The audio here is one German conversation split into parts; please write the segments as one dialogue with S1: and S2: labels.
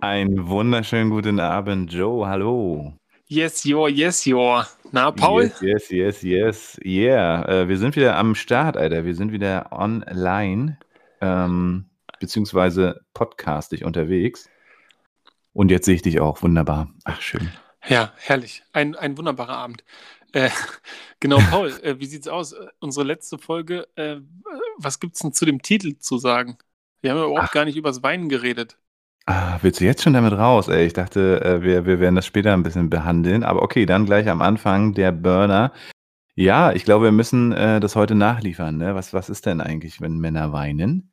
S1: Einen wunderschönen guten Abend, Joe. Hallo.
S2: Yes, yo, yes, yo. Na, Paul?
S1: Yes, yes, yes, yes. Yeah. Äh, wir sind wieder am Start, Alter. Wir sind wieder online, ähm, beziehungsweise podcastig unterwegs. Und jetzt sehe ich dich auch. Wunderbar. Ach, schön.
S2: Ja, herrlich. Ein, ein wunderbarer Abend. Äh, genau, Paul, äh, wie sieht's aus? Unsere letzte Folge, äh, was gibt's denn zu dem Titel zu sagen? Wir haben ja überhaupt
S1: Ach.
S2: gar nicht übers Weinen geredet.
S1: Ah, willst du jetzt schon damit raus? Ey, ich dachte, äh, wir, wir werden das später ein bisschen behandeln. Aber okay, dann gleich am Anfang der Burner. Ja, ich glaube, wir müssen äh, das heute nachliefern. Ne? Was, was ist denn eigentlich, wenn Männer weinen?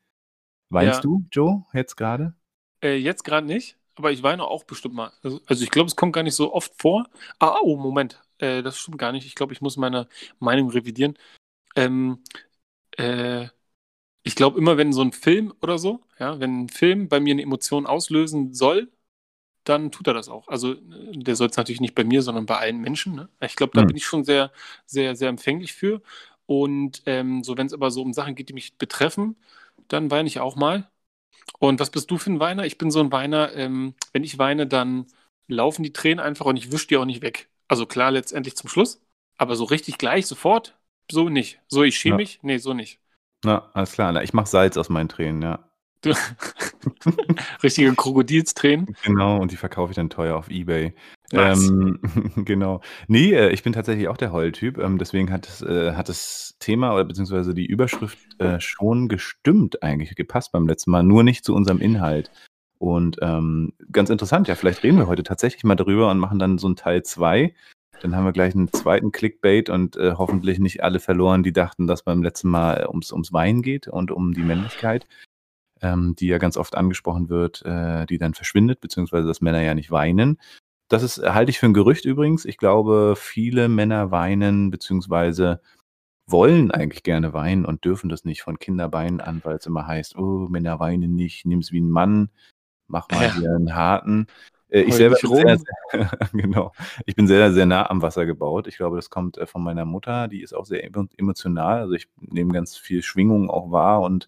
S1: Weinst
S2: Ja.
S1: du, Joe, jetzt gerade?
S2: Äh, jetzt gerade nicht, aber ich weine auch bestimmt mal. Also, also ich glaube, es kommt gar nicht so oft vor. Ah, oh, Moment. Äh, das stimmt gar nicht. Ich glaube, ich muss meine Meinung revidieren. Ähm, äh, ich glaube, immer wenn so ein Film oder so, ja, wenn ein Film bei mir eine Emotion auslösen soll, dann tut er das auch. Also äh, der soll es natürlich nicht bei mir, sondern bei allen Menschen. Ne? Ich glaube, da
S1: Hm.
S2: bin ich schon sehr, sehr, sehr empfänglich für. Und ähm, so, wenn es aber so um Sachen geht, die mich betreffen, dann weine ich auch mal. Und was bist du für ein Weiner? Ich bin so ein Weiner, ähm, wenn ich weine, dann laufen die Tränen einfach und ich wische die auch nicht weg. Also klar, letztendlich zum Schluss, aber so richtig gleich, sofort, so nicht. So, ich schäme
S1: Ja.
S2: mich? Nee, so nicht.
S1: Na, alles klar. Na, ich mache Salz aus meinen Tränen, ja.
S2: Du, richtige Krokodilstränen.
S1: Genau, und die verkaufe ich dann teuer auf Ebay. Ähm, genau. Nee, äh, ich bin tatsächlich auch der Heultyp. Ähm, deswegen hat, es, äh, hat das Thema oder beziehungsweise die Überschrift äh, schon gestimmt eigentlich, gepasst beim letzten Mal, nur nicht zu unserem Inhalt. Und ähm, ganz interessant, ja, vielleicht reden wir heute tatsächlich mal darüber und machen dann so einen Teil 2. Dann haben wir gleich einen zweiten Clickbait und äh, hoffentlich nicht alle verloren, die dachten, dass beim letzten Mal äh, ums, ums Wein geht und um die Männlichkeit, ähm, die ja ganz oft angesprochen wird, äh, die dann verschwindet, beziehungsweise dass Männer ja nicht weinen. Das ist, äh, halte ich für ein Gerücht übrigens. Ich glaube, viele Männer weinen, beziehungsweise wollen eigentlich gerne weinen und dürfen das nicht von Kinderbeinen an, weil es immer heißt, oh, Männer weinen nicht, nimm's wie ein Mann, mach mal
S2: Ja.
S1: hier einen harten. Äh, ich selber bin sehr, sehr, genau. Ich bin sehr, sehr nah am Wasser gebaut. Ich glaube, das kommt äh, von meiner Mutter, die ist auch sehr emo- emotional. Also ich nehme ganz viel Schwingung auch wahr und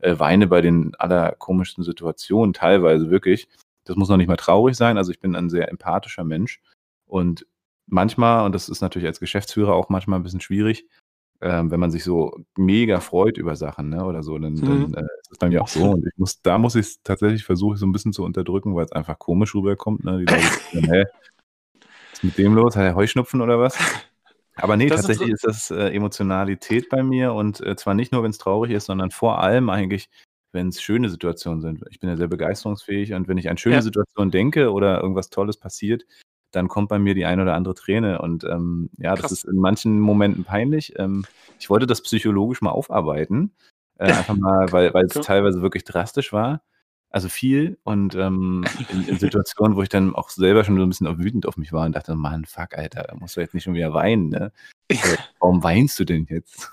S1: äh, weine bei den allerkomischsten Situationen, teilweise wirklich. Das muss noch nicht mal traurig sein. Also ich bin ein sehr empathischer Mensch. Und manchmal, und das ist natürlich als Geschäftsführer auch manchmal ein bisschen schwierig, ähm, wenn man sich so mega freut über Sachen, ne, oder so, dann,
S2: Mhm.
S1: dann äh, ist es bei mir auch so. Und ich muss, da muss ich es tatsächlich versuche ich so ein bisschen zu unterdrücken, weil es einfach komisch rüberkommt. Ne? Die Leute sagen, hä, was ist mit dem los? Hat er Heuschnupfen oder was? Aber nee,
S2: Das ist
S1: tatsächlich ist das äh, Emotionalität bei mir und äh, zwar nicht nur, wenn es traurig ist, sondern vor allem eigentlich, wenn es schöne Situationen sind. Ich bin ja sehr begeisterungsfähig und wenn ich an schöne
S2: Ja.
S1: Situationen denke oder irgendwas Tolles passiert, dann kommt bei mir die ein oder andere Träne und ähm, ja, das
S2: Krass.
S1: ist in manchen Momenten peinlich. Ähm, ich wollte das psychologisch mal aufarbeiten, äh, einfach mal, weil es
S2: Okay.
S1: teilweise wirklich drastisch war. Also viel und ähm, in, in Situationen, wo ich dann auch selber schon so ein bisschen wütend auf mich war und dachte, Mann, fuck, Alter, da musst du jetzt nicht schon wieder weinen, ne? Äh, Warum weinst du denn jetzt?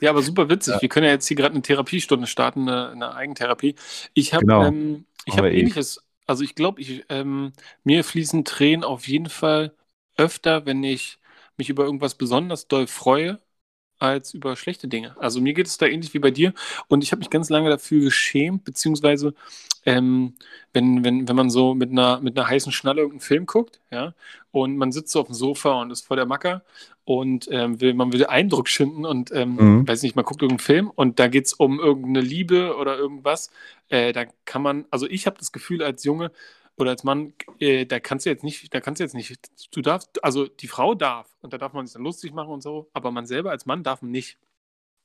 S2: Ja, aber super witzig.
S1: Ja.
S2: Wir können ja jetzt hier gerade eine Therapiestunde starten, eine, eine Eigentherapie. Ich habe
S1: Genau.
S2: ähm, ich
S1: wir eh.
S2: ähnliches. Also ich glaube, ich, ähm, mir fließen Tränen auf jeden Fall öfter, wenn ich mich über irgendwas besonders doll freue, als über schlechte Dinge. Also mir geht es da ähnlich wie bei dir. Und ich habe mich ganz lange dafür geschämt, beziehungsweise ähm, wenn, wenn, wenn man so mit einer, mit einer heißen Schnalle irgendeinen Film guckt, ja, und man sitzt so auf dem Sofa und ist vor der Macker und ähm, will, man will Eindruck schinden und ähm,
S1: Mhm.
S2: weiß nicht, man guckt irgendeinen Film und da geht es um irgendeine Liebe oder irgendwas. Äh, da kann man, also ich habe das Gefühl als Junge oder als Mann, äh, da kannst du jetzt nicht, da kannst du jetzt nicht, du darfst, also die Frau darf und da darf man sich dann lustig machen und so, aber man selber als Mann darf nicht.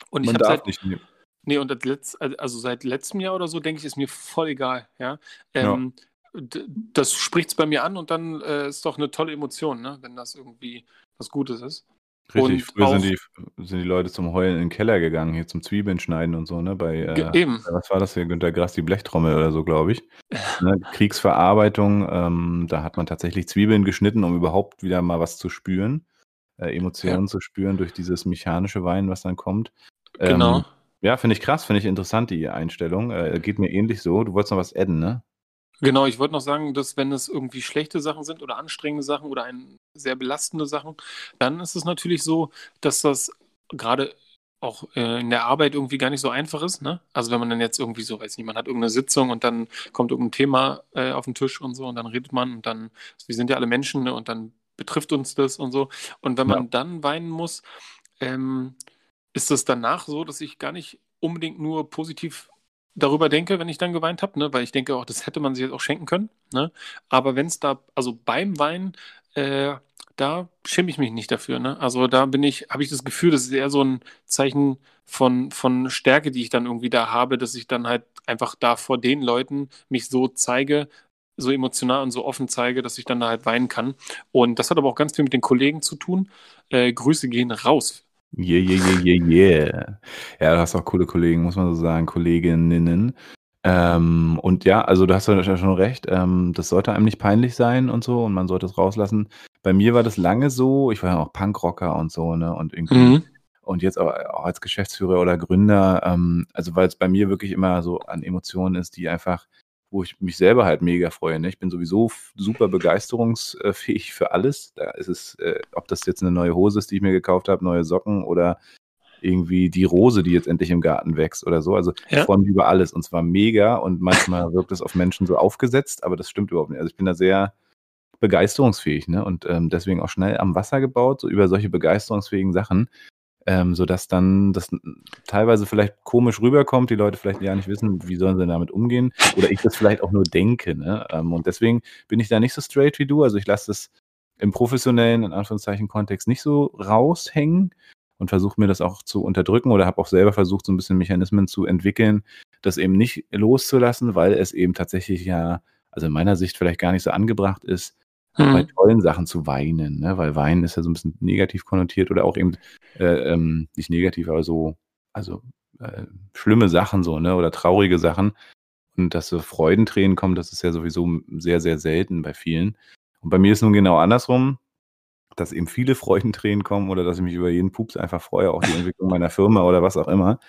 S2: Und ich
S1: Man darf
S2: seit,
S1: nicht. Nee.
S2: Nee, und letzt, also seit letztem Jahr oder so, denke ich, ist mir voll egal. Ja?
S1: Ja.
S2: Ähm, d- Das spricht es bei mir an und dann äh, ist doch eine tolle Emotion, ne? wenn das irgendwie was Gutes ist.
S1: Richtig,
S2: Und
S1: früher sind die, sind die Leute zum Heulen in den Keller gegangen, hier zum Zwiebeln schneiden und so, ne? Bei, äh,
S2: Eben.
S1: was war das hier? Günter Grass, die Blechtrommel oder so, glaube ich. Ne? Kriegsverarbeitung, ähm, da hat man tatsächlich Zwiebeln geschnitten, um überhaupt wieder mal was zu spüren, äh, Emotionen zu spüren durch dieses mechanische Weinen, was dann kommt. Ähm,
S2: Genau.
S1: Ja, finde ich krass, finde ich interessant, die Einstellung. Äh, geht mir ähnlich so. Du wolltest noch was adden, ne?
S2: Genau, ich wollte noch sagen, dass wenn es irgendwie schlechte Sachen sind oder anstrengende Sachen oder ein sehr belastende Sachen, dann ist es natürlich so, dass das gerade auch äh, in der Arbeit irgendwie gar nicht so einfach ist. Ne? Also wenn man dann jetzt irgendwie so, weiß nicht, man hat irgendeine Sitzung und dann kommt irgendein Thema äh, auf den Tisch und so und dann redet man und dann, wir sind ja alle Menschen ne? und dann betrifft uns das und so. Und wenn man ja. dann weinen muss, ähm, ist es danach so, dass ich gar nicht unbedingt nur positiv darüber denke, wenn ich dann geweint habe, ne? weil ich denke auch, das hätte man sich jetzt auch schenken können. Ne? Aber wenn es da, also beim Weinen, äh, da schäme ich mich nicht dafür. Ne? Also da bin ich, habe ich das Gefühl, das ist eher so ein Zeichen von, von Stärke, die ich dann irgendwie da habe, dass ich dann halt einfach da vor den Leuten mich so zeige, so emotional und so offen zeige, dass ich dann da halt weinen kann. Und das hat aber auch ganz viel mit den Kollegen zu tun. Äh, Grüße gehen raus
S1: Yeah, yeah, yeah, yeah, yeah. Ja, du hast auch coole Kollegen, muss man so sagen, Kolleginnen. Ähm, und ja, also du hast ja schon recht, ähm, das sollte einem nicht peinlich sein und so und man sollte es rauslassen. Bei mir war das lange so, ich war ja auch Punkrocker und so, ne? Und irgendwie, mhm. und jetzt auch, auch, als Geschäftsführer oder Gründer, ähm, also weil es bei mir wirklich immer so an Emotionen ist, die einfach wo ich mich selber halt mega freue. Ne? Ich bin sowieso super begeisterungsfähig für alles. Da ist es, äh, ob das jetzt eine neue Hose ist, die ich mir gekauft habe, neue Socken oder irgendwie die Rose, die jetzt endlich im Garten wächst oder so. Also ja. ich freue mich über alles und zwar mega und manchmal wirkt es auf Menschen so aufgesetzt, aber das stimmt überhaupt nicht. Also ich bin da sehr begeisterungsfähig ne? und ähm, deswegen auch schnell am Wasser gebaut, so über solche begeisterungsfähigen Sachen ähm, sodass dann das teilweise vielleicht komisch rüberkommt, die Leute vielleicht ja nicht wissen, wie sollen sie damit umgehen oder ich das vielleicht auch nur denke. Ne? Ähm, und deswegen bin ich da nicht so straight wie du. Also ich lasse das im professionellen, in Anführungszeichen, Kontext nicht so raushängen und versuche mir das auch zu unterdrücken oder habe auch selber versucht, so ein bisschen Mechanismen zu entwickeln, das eben nicht loszulassen, weil es eben tatsächlich ja, also in meiner Sicht vielleicht gar nicht so angebracht ist, mhm. bei tollen Sachen zu weinen, ne? weil Weinen ist ja so ein bisschen negativ konnotiert oder auch eben äh, ähm, nicht negativ, aber so, also äh, schlimme Sachen so, ne? Oder traurige Sachen. Und dass so Freudentränen kommen, das ist ja sowieso sehr, sehr selten bei vielen. Und bei mir ist nun genau andersrum, dass eben viele Freudentränen kommen oder dass ich mich über jeden Pups einfach freue, auch die Entwicklung meiner Firma oder was auch immer.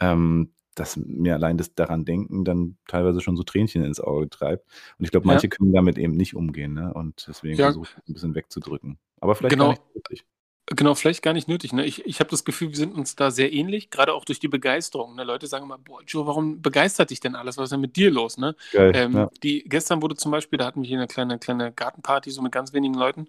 S1: Ähm, dass mir allein das daran denken dann teilweise schon so Tränchen ins Auge treibt. Und ich glaube, manche ja. können damit eben nicht umgehen, ne? Und deswegen ja. versuche ich ein bisschen wegzudrücken. Aber vielleicht
S2: genau. gar nicht Genau, vielleicht gar nicht nötig. Ne? Ich, ich habe das Gefühl, wir sind uns da sehr ähnlich, gerade auch durch die Begeisterung. Ne? Leute sagen immer, boah, Joe, warum begeistert dich denn alles? Was ist denn mit dir los? Ne? Geil, ähm, ja. die, gestern wurde zum Beispiel, da hatten wir hier eine kleine, kleine Gartenparty, so mit ganz wenigen Leuten,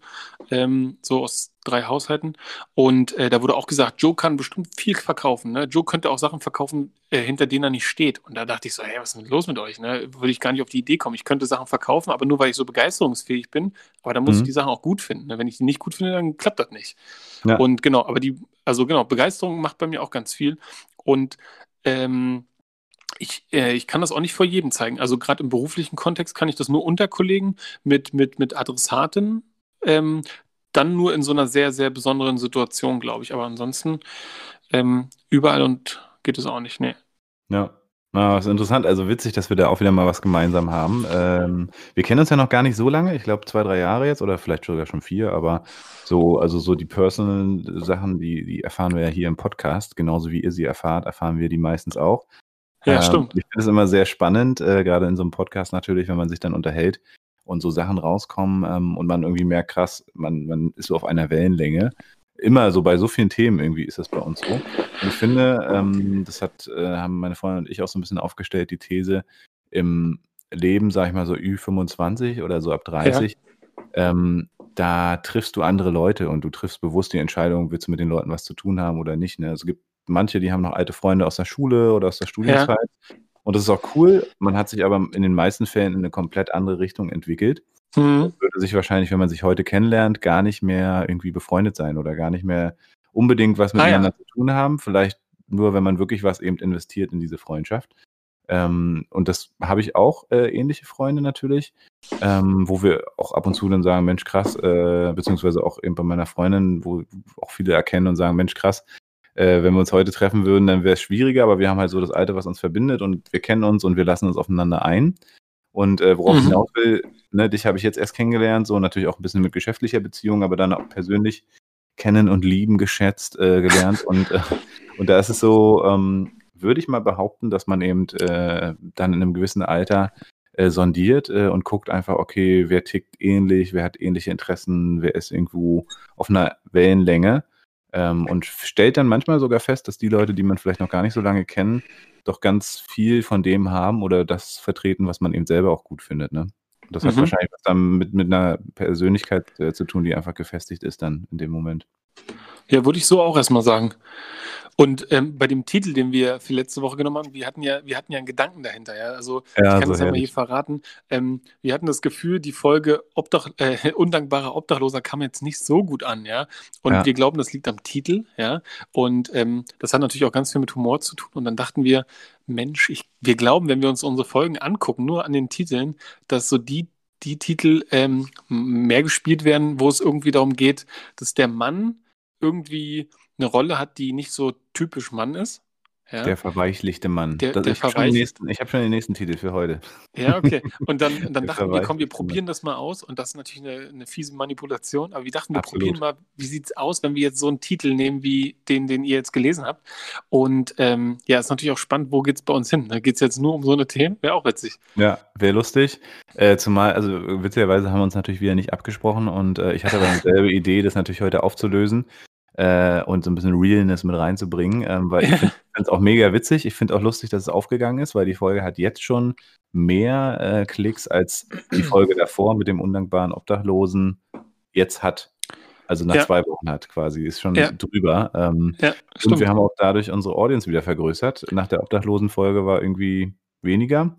S2: ähm, so aus drei Haushalten. Und äh, da wurde auch gesagt, Joe kann bestimmt viel verkaufen. Ne? Joe könnte auch Sachen verkaufen, äh, hinter denen er nicht steht. Und da dachte ich so, hey, was ist denn los mit euch? Ne? Würde ich gar nicht auf die Idee kommen. Ich könnte Sachen verkaufen, aber nur weil ich so begeisterungsfähig bin. Aber dann muss mhm. ich die Sachen auch gut finden. Ne? Wenn ich die nicht gut finde, dann klappt das nicht. Ja. Und genau, aber die, also genau, Begeisterung macht bei mir auch ganz viel. Und ähm, ich, äh, ich kann das auch nicht vor jedem zeigen. Also gerade im beruflichen Kontext kann ich das nur unter Kollegen mit, mit, mit Adressaten ähm, dann nur in so einer sehr, sehr besonderen Situation, glaube ich. Aber ansonsten ähm, überall und geht es auch nicht, nee.
S1: Ja. Na, ist interessant, also witzig, dass wir da auch wieder mal was gemeinsam haben. Ähm, wir kennen uns ja noch gar nicht so lange, ich glaube zwei, drei Jahre jetzt oder vielleicht sogar schon vier, aber so, also so die personal Sachen, die, die erfahren wir ja hier im Podcast, genauso wie ihr sie erfahrt, erfahren wir die meistens auch.
S2: Ja, ähm, stimmt.
S1: Ich finde es immer sehr spannend, äh, gerade in so einem Podcast natürlich, wenn man sich dann unterhält, und so Sachen rauskommen ähm, und man irgendwie merkt, krass, man, man ist so auf einer Wellenlänge. Immer so bei so vielen Themen irgendwie ist das bei uns so. Und ich finde, ähm, das hat, äh, haben meine Freundin und ich auch so ein bisschen aufgestellt, die These, im Leben, sag ich mal so Ü25 oder so ab 30, ja. ähm, da triffst du andere Leute und du triffst bewusst die Entscheidung, willst du mit den Leuten was zu tun haben oder nicht. Ne? Also es gibt manche, die haben noch alte Freunde aus der Schule oder aus der Studienzeit. Ja. Und das ist auch cool. Man hat sich aber in den meisten Fällen in eine komplett andere Richtung entwickelt. Mhm. Würde sich wahrscheinlich, wenn man sich heute kennenlernt, gar nicht mehr irgendwie befreundet sein oder gar nicht mehr unbedingt was miteinander ah, ja. zu tun haben. Vielleicht nur, wenn man wirklich was eben investiert in diese Freundschaft. Ähm, und das habe ich auch äh, ähnliche Freunde natürlich, ähm, wo wir auch ab und zu dann sagen, Mensch, krass, äh, beziehungsweise auch eben bei meiner Freundin, wo auch viele erkennen und sagen, Mensch, krass, äh, wenn wir uns heute treffen würden, dann wäre es schwieriger, aber wir haben halt so das Alte, was uns verbindet und wir kennen uns und wir lassen uns aufeinander ein. Und äh, worauf mhm. ich hinaus will, ne, dich habe ich jetzt erst kennengelernt, so natürlich auch ein bisschen mit geschäftlicher Beziehung, aber dann auch persönlich kennen und lieben, geschätzt, äh, gelernt. und, äh, und da ist es so, ähm, würde ich mal behaupten, dass man eben äh, dann in einem gewissen Alter äh, sondiert und guckt einfach, okay, wer tickt ähnlich, wer hat ähnliche Interessen, wer ist irgendwo auf einer Wellenlänge. Ähm, und stellt dann manchmal sogar fest, dass die Leute, die man vielleicht noch gar nicht so lange kennen, doch ganz viel von dem haben oder das vertreten, was man eben selber auch gut findet. Ne? Und das hat
S2: Mhm.
S1: wahrscheinlich was dann mit, mit einer Persönlichkeit äh, zu tun, die einfach gefestigt ist dann in dem Moment.
S2: Ja, würde ich so auch erstmal sagen. Und ähm, bei dem Titel, den wir für letzte Woche genommen haben, wir hatten ja, wir hatten ja einen Gedanken dahinter, ja. Also ich
S1: Ja,
S2: kann
S1: so
S2: das ja mal hier verraten. Ähm, wir hatten das Gefühl, die Folge Obdach, äh, Undankbarer Obdachloser kam jetzt nicht so gut an, ja. Und
S1: Ja.
S2: wir glauben, das liegt am Titel, ja. Und ähm, das hat natürlich auch ganz viel mit Humor zu tun. Und dann dachten wir, Mensch, ich, wir glauben, wenn wir uns unsere Folgen angucken, nur an den Titeln, dass so die die Titel ähm, mehr gespielt werden, wo es irgendwie darum geht, dass der Mann irgendwie eine Rolle hat, die nicht so typisch Mann ist. Ja,
S1: Der verweichlichte Mann.
S2: Der-
S1: das,
S2: der
S1: ich habe schon, hab schon den nächsten Titel für heute.
S2: ja okay. Und dann, dann dachten wir, komm, wir probieren das mal aus. Und das ist natürlich eine, eine fiese Manipulation. Aber wir dachten, wir
S1: Absolut.
S2: probieren mal, wie sieht es aus, wenn wir jetzt so einen Titel nehmen, wie den, den ihr jetzt gelesen habt. Und ähm, ja, ist natürlich auch spannend, wo geht es bei uns hin? Da geht es jetzt nur um so eine Themen. Wäre auch witzig.
S1: Ja, wäre lustig. Äh, zumal, also witzigerweise haben wir uns natürlich wieder nicht abgesprochen und äh, ich hatte aber dieselbe Idee, das natürlich heute aufzulösen äh, und so ein bisschen Realness mit reinzubringen, ähm, weil ich finde es auch mega witzig. Ich finde auch lustig, dass es aufgegangen ist, weil die Folge hat jetzt schon mehr äh, Klicks als die Folge davor mit dem undankbaren Obdachlosen jetzt hat. Also nach
S2: Ja.
S1: zwei Wochen hat quasi, ist schon
S2: Ja.
S1: drüber. Ähm,
S2: Ja,
S1: und wir haben auch dadurch unsere Audience wieder vergrößert. Nach der Obdachlosen-Folge war irgendwie weniger und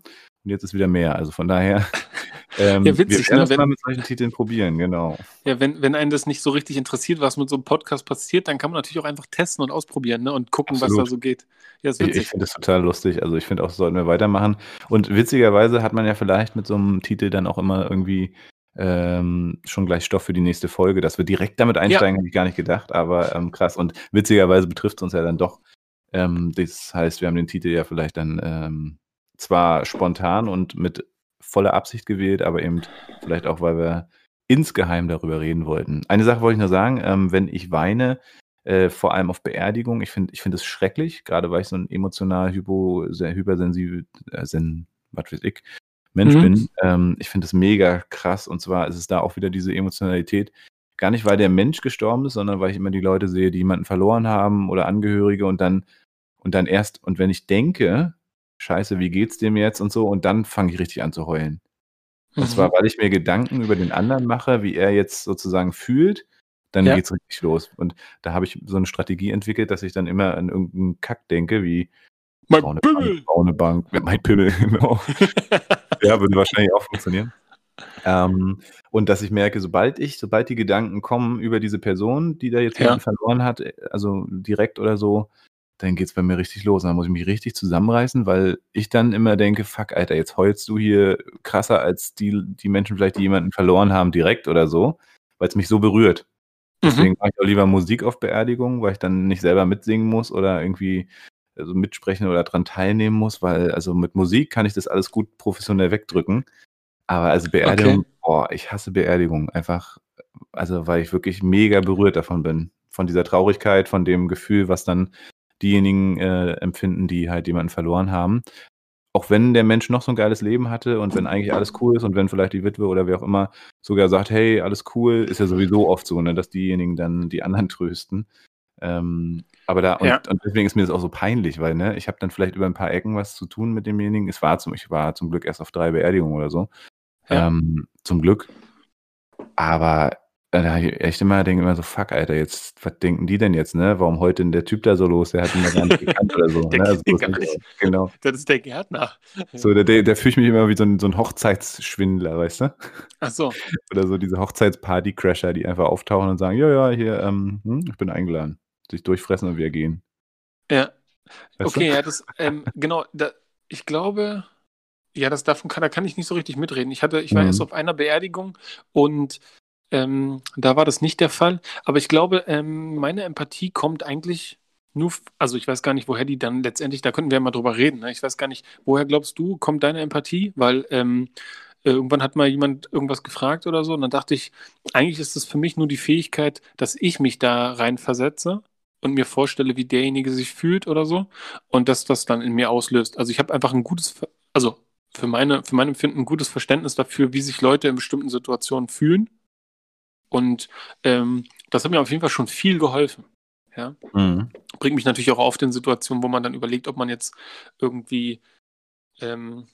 S1: jetzt ist wieder mehr. Also von daher, ähm,
S2: Ja, witzig,
S1: wir
S2: ne, wenn-
S1: mal mit solchen Titeln probieren, genau.
S2: Ja, wenn, wenn einen das nicht so richtig interessiert, was mit so einem Podcast passiert, dann kann man natürlich auch einfach testen und ausprobieren ne? und gucken, was
S1: Absolut.
S2: da so geht. Ja, ist
S1: Ich, ich
S2: witzig.
S1: finde das total lustig. Also ich finde auch, das sollten wir weitermachen. Und witzigerweise hat man ja vielleicht mit so einem Titel dann auch immer irgendwie ähm, schon gleich Stoff für die nächste Folge. Dass wir direkt damit einsteigen, hätte ich gar nicht gedacht, aber ähm, krass. Und witzigerweise betrifft es uns ja dann doch. Ähm, das heißt, wir haben den Titel ja vielleicht dann ähm, zwar spontan und mit voller Absicht gewählt, aber eben vielleicht auch, weil wir insgeheim darüber reden wollten. Eine Sache wollte ich nur sagen, ähm, wenn ich weine, äh, vor allem auf Beerdigung, ich finde ich finde es schrecklich, gerade weil ich so ein emotional hypo, sehr hypersensibel, äh, sen, was weiß ich, Mensch
S2: Mhm.
S1: bin. Ähm, ich finde es mega krass und zwar ist es da auch wieder diese Emotionalität, gar nicht, weil der Mensch gestorben ist, sondern weil ich immer die Leute sehe, die jemanden verloren haben oder Angehörige und dann und dann erst, und wenn ich denke, scheiße, wie geht's dem jetzt und so, und dann fange ich richtig an zu heulen. Und
S2: Mhm.
S1: zwar, weil ich mir Gedanken über den anderen mache, wie er jetzt sozusagen fühlt, dann
S2: Ja.
S1: geht's richtig los. Und da habe ich so eine Strategie entwickelt, dass ich dann immer an irgendeinen Kack denke, wie
S2: Mein
S1: braune
S2: Pimmel!
S1: Bank, braune Bank, mein Pimmel, genau. ja, würde wahrscheinlich auch funktionieren. Ähm, und dass ich merke, sobald ich, sobald die Gedanken kommen über diese Person, die da jetzt
S2: Ja.
S1: verloren hat, also direkt oder so, dann geht's bei mir richtig los. Und dann muss ich mich richtig zusammenreißen, weil ich dann immer denke, fuck, Alter, jetzt heulst du hier krasser als die, die Menschen vielleicht, die jemanden verloren haben, direkt oder so, weil es mich so berührt.
S2: Mhm.
S1: Deswegen mache ich auch lieber Musik auf Beerdigungen, weil ich dann nicht selber mitsingen muss oder irgendwie also mitsprechen oder dran teilnehmen muss, weil also mit Musik kann ich das alles gut professionell wegdrücken. Aber also Beerdigung,
S2: Okay.
S1: boah, ich hasse Beerdigung einfach, also weil ich wirklich mega berührt davon bin. Von dieser Traurigkeit, von dem Gefühl, was dann diejenigen äh, empfinden, die halt jemanden verloren haben. Auch wenn der Mensch noch so ein geiles Leben hatte und wenn eigentlich alles cool ist und wenn vielleicht die Witwe oder wer auch immer sogar sagt, hey, alles cool, ist ja sowieso oft so, ne, dass diejenigen dann die anderen trösten. Ähm, aber da, und,
S2: Ja.
S1: und deswegen ist mir das auch so peinlich, weil, ne, ich habe dann vielleicht über ein paar Ecken was zu tun mit demjenigen. Es war zum, ich war zum Glück erst auf drei Beerdigungen oder so.
S2: Ja.
S1: Ähm, zum Glück. Aber da hab ich echt immer denke immer so, fuck, Alter, jetzt, was denken die denn jetzt, ne? Warum heute denn der Typ da so los? Der hat ihn ja gar nicht gekannt oder so.
S2: Der
S1: ne?
S2: kennt ihn
S1: ist
S2: gar nicht.
S1: Genau.
S2: Das ist der Gärtner.
S1: So, der, der, der fühlt mich immer wie so ein, so ein Hochzeitsschwindler, weißt du?
S2: Ach so.
S1: Oder so diese Hochzeitsparty-Crasher, die einfach auftauchen und sagen, ja, ja, hier, ähm, hm, ich bin eingeladen. Sich durchfressen und wieder gehen.
S2: Ja.
S1: Weißt
S2: Okay, ja, das, ähm, genau, da, ich glaube, ja, das davon kann, da kann ich nicht so richtig mitreden. Ich hatte, ich war
S1: Mhm.
S2: erst auf einer Beerdigung und ähm, da war das nicht der Fall. Aber ich glaube, ähm, meine Empathie kommt eigentlich nur, also ich weiß gar nicht, woher die dann letztendlich, da könnten wir ja mal drüber reden. Ne? Ich weiß gar nicht, woher glaubst du, kommt deine Empathie? Weil ähm, irgendwann hat mal jemand irgendwas gefragt oder so und dann dachte ich, eigentlich ist es für mich nur die Fähigkeit, dass ich mich da reinversetze und mir vorstelle, wie derjenige sich fühlt oder so und dass das dann in mir auslöst. Also ich habe einfach ein gutes, also für meine, für mein Empfinden ein gutes Verständnis dafür, wie sich Leute in bestimmten Situationen fühlen. Und ähm, das hat mir auf jeden Fall schon viel geholfen. Ja.
S1: Mhm.
S2: Bringt mich natürlich auch oft in Situationen, wo man dann überlegt, ob man jetzt irgendwie ähm,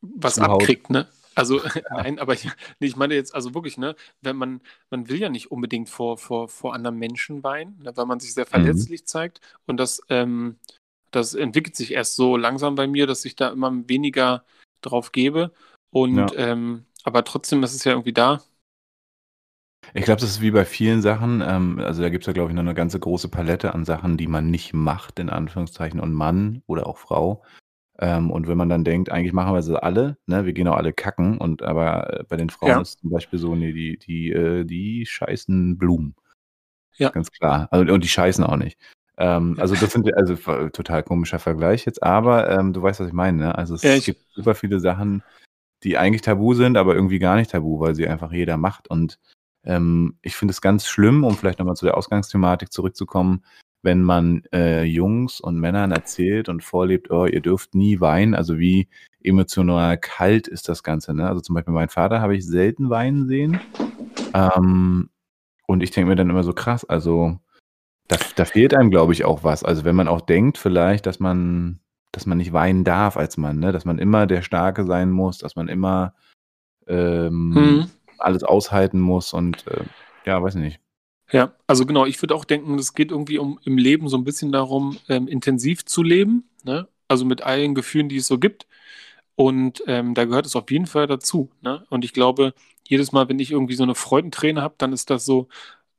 S2: was
S1: Zu Haut.
S2: abkriegt, ne? Also, nein, aber ich, nee, ich meine jetzt, also wirklich, ne, wenn man, man will ja nicht unbedingt vor, vor, vor anderen Menschen weinen, ne, weil man sich sehr
S1: Mhm.
S2: verletzlich zeigt. Und das, ähm, das entwickelt sich erst so langsam bei mir, dass ich da immer weniger drauf gebe. Und
S1: Ja.
S2: ähm, aber trotzdem ist es ja irgendwie da.
S1: Ich glaube, das ist wie bei vielen Sachen. Ähm, also da gibt es ja, glaube ich, noch eine ganze große Palette an Sachen, die man nicht macht, in Anführungszeichen, und Mann oder auch Frau. Ähm, und wenn man dann denkt, eigentlich machen wir sie alle, ne, wir gehen auch alle kacken, und aber äh, bei den Frauen
S2: Ja.
S1: ist zum Beispiel so, nee, die, die, äh, die scheißen Blumen.
S2: Ja.
S1: Ganz klar. Also, und die scheißen auch nicht. Ähm,
S2: Ja.
S1: also das sind also total komischer Vergleich jetzt, aber ähm, du weißt, was ich meine, ne? Also es
S2: ich-
S1: gibt super viele Sachen, die eigentlich tabu sind, aber irgendwie gar nicht tabu, weil sie einfach jeder macht. Und ähm, ich finde es ganz schlimm, um vielleicht nochmal zu der Ausgangsthematik zurückzukommen, wenn man äh, Jungs und Männern erzählt und vorlebt, oh, ihr dürft nie weinen, also wie emotional kalt ist das Ganze. Ne? Also zum Beispiel meinen Vater habe ich selten weinen sehen. Ähm, und ich denke mir dann immer so krass, also da, da fehlt einem, glaube ich, auch was. Also wenn man auch denkt, vielleicht, dass man, dass man nicht weinen darf als Mann, ne? dass man immer der Starke sein muss, dass man immer ähm,
S2: Hm.
S1: Alles aushalten muss und äh, ja, weiß nicht.
S2: Ja, also genau, ich würde auch denken, es geht irgendwie um im Leben so ein bisschen darum, ähm, intensiv zu leben, ne? Also mit allen Gefühlen, die es so gibt. Und ähm, da gehört es auf jeden Fall dazu. Ne? Und ich glaube, jedes Mal, wenn ich irgendwie so eine Freudenträne habe, dann ist das so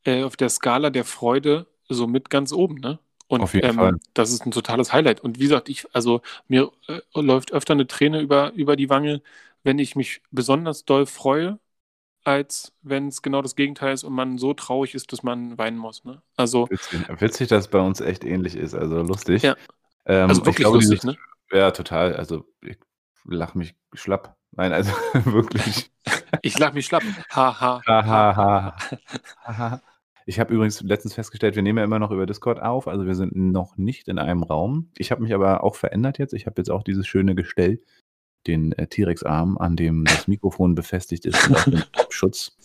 S2: äh, auf der Skala der Freude so mit ganz oben. Ne? Und
S1: Auf jeden
S2: ähm,
S1: Fall.
S2: das ist ein totales Highlight. Und wie gesagt, ich, also mir äh, läuft öfter eine Träne über, über die Wange, wenn ich mich besonders doll freue, als wenn es genau das Gegenteil ist und man so traurig ist, dass man weinen muss. Ne? Also,
S1: Witzig, witzig, dass es bei uns echt ähnlich ist, also lustig.
S2: Ja.
S1: Ähm,
S2: also
S1: ich
S2: wirklich
S1: glaube,
S2: lustig,
S1: dieses,
S2: ne?
S1: Ja, total. Also ich lache mich schlapp. Nein, also wirklich.
S2: Ich lach mich schlapp. Ha, ha,
S1: Ha, ha, ha. Ha, ha. Ich habe übrigens letztens festgestellt, wir nehmen ja immer noch über Discord auf, also wir sind noch nicht in einem Raum. Ich habe mich aber auch verändert jetzt. Ich habe jetzt auch dieses schöne Gestell, den äh, T-Rex-Arm, an dem das Mikrofon befestigt ist und auch den Schutz.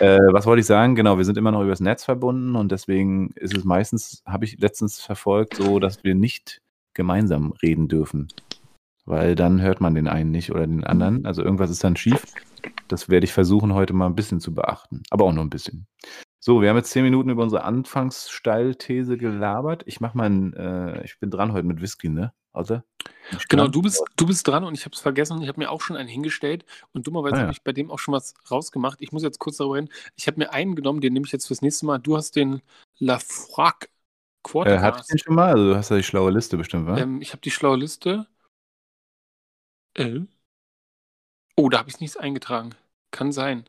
S1: Äh, was wollte ich sagen? Genau, wir sind immer noch übers Netz verbunden und deswegen ist es meistens, habe ich letztens verfolgt, so, dass wir nicht gemeinsam reden dürfen. Weil dann hört man den einen nicht oder den anderen. Also irgendwas ist dann schief. Das werde ich versuchen, heute mal ein bisschen zu beachten. Aber auch nur ein bisschen. So, wir haben jetzt zehn Minuten über unsere Anfangssteilthese gelabert. Ich mach mal ein, äh, ich bin dran heute mit Whisky, ne? Außer?
S2: Genau, du bist, du bist dran und ich habe es vergessen. Ich habe mir auch schon einen hingestellt und dummerweise
S1: Ah, ja.
S2: habe ich bei dem auch schon was rausgemacht. Ich muss jetzt kurz darüber reden. Ich habe mir einen genommen, den nehme ich jetzt fürs nächste Mal. Du hast den Lafroig
S1: Äh,
S2: Quarter
S1: hatte ich den schon mal? Also du hast ja die schlaue Liste bestimmt, wa?
S2: ähm, Ich habe die schlaue Liste. Äh? Oh, da habe ich nichts eingetragen. Kann sein.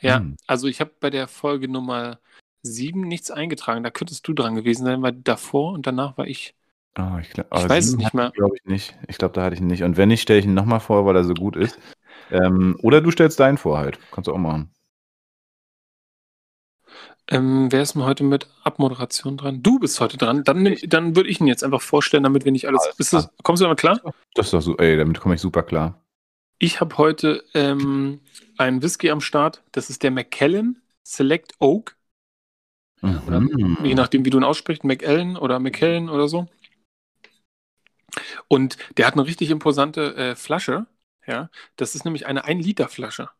S2: Ja,
S1: Hm.
S2: also ich habe bei der Folge Nummer 7 nichts eingetragen. Da könntest du dran gewesen sein, weil davor und danach war ich.
S1: Oh, ich glaub,
S2: Ich weiß es nicht mehr.
S1: Glaube ich nicht. Ich glaube, da hatte ich ihn nicht. Und wenn nicht, stelle ich ihn nochmal vor, weil er so gut ist. Ähm, oder du stellst deinen vor halt. Kannst du auch machen.
S2: Ähm, wer ist denn heute mit Abmoderation dran? Du bist heute dran. Dann, dann würde ich ihn jetzt einfach vorstellen, damit wir nicht alles.
S1: Alles
S2: das, kommst du damit klar?
S1: Das ist doch so, ey, damit komme ich super klar.
S2: Ich habe heute ähm, einen Whisky am Start. Das ist der Macallan Select Oak. Oder
S1: Mhm.
S2: je nachdem, wie du ihn aussprichst, McAllen oder McKellen oder so. Und der hat eine richtig imposante äh, Flasche. Ja, das ist nämlich eine 1-Liter-Flasche.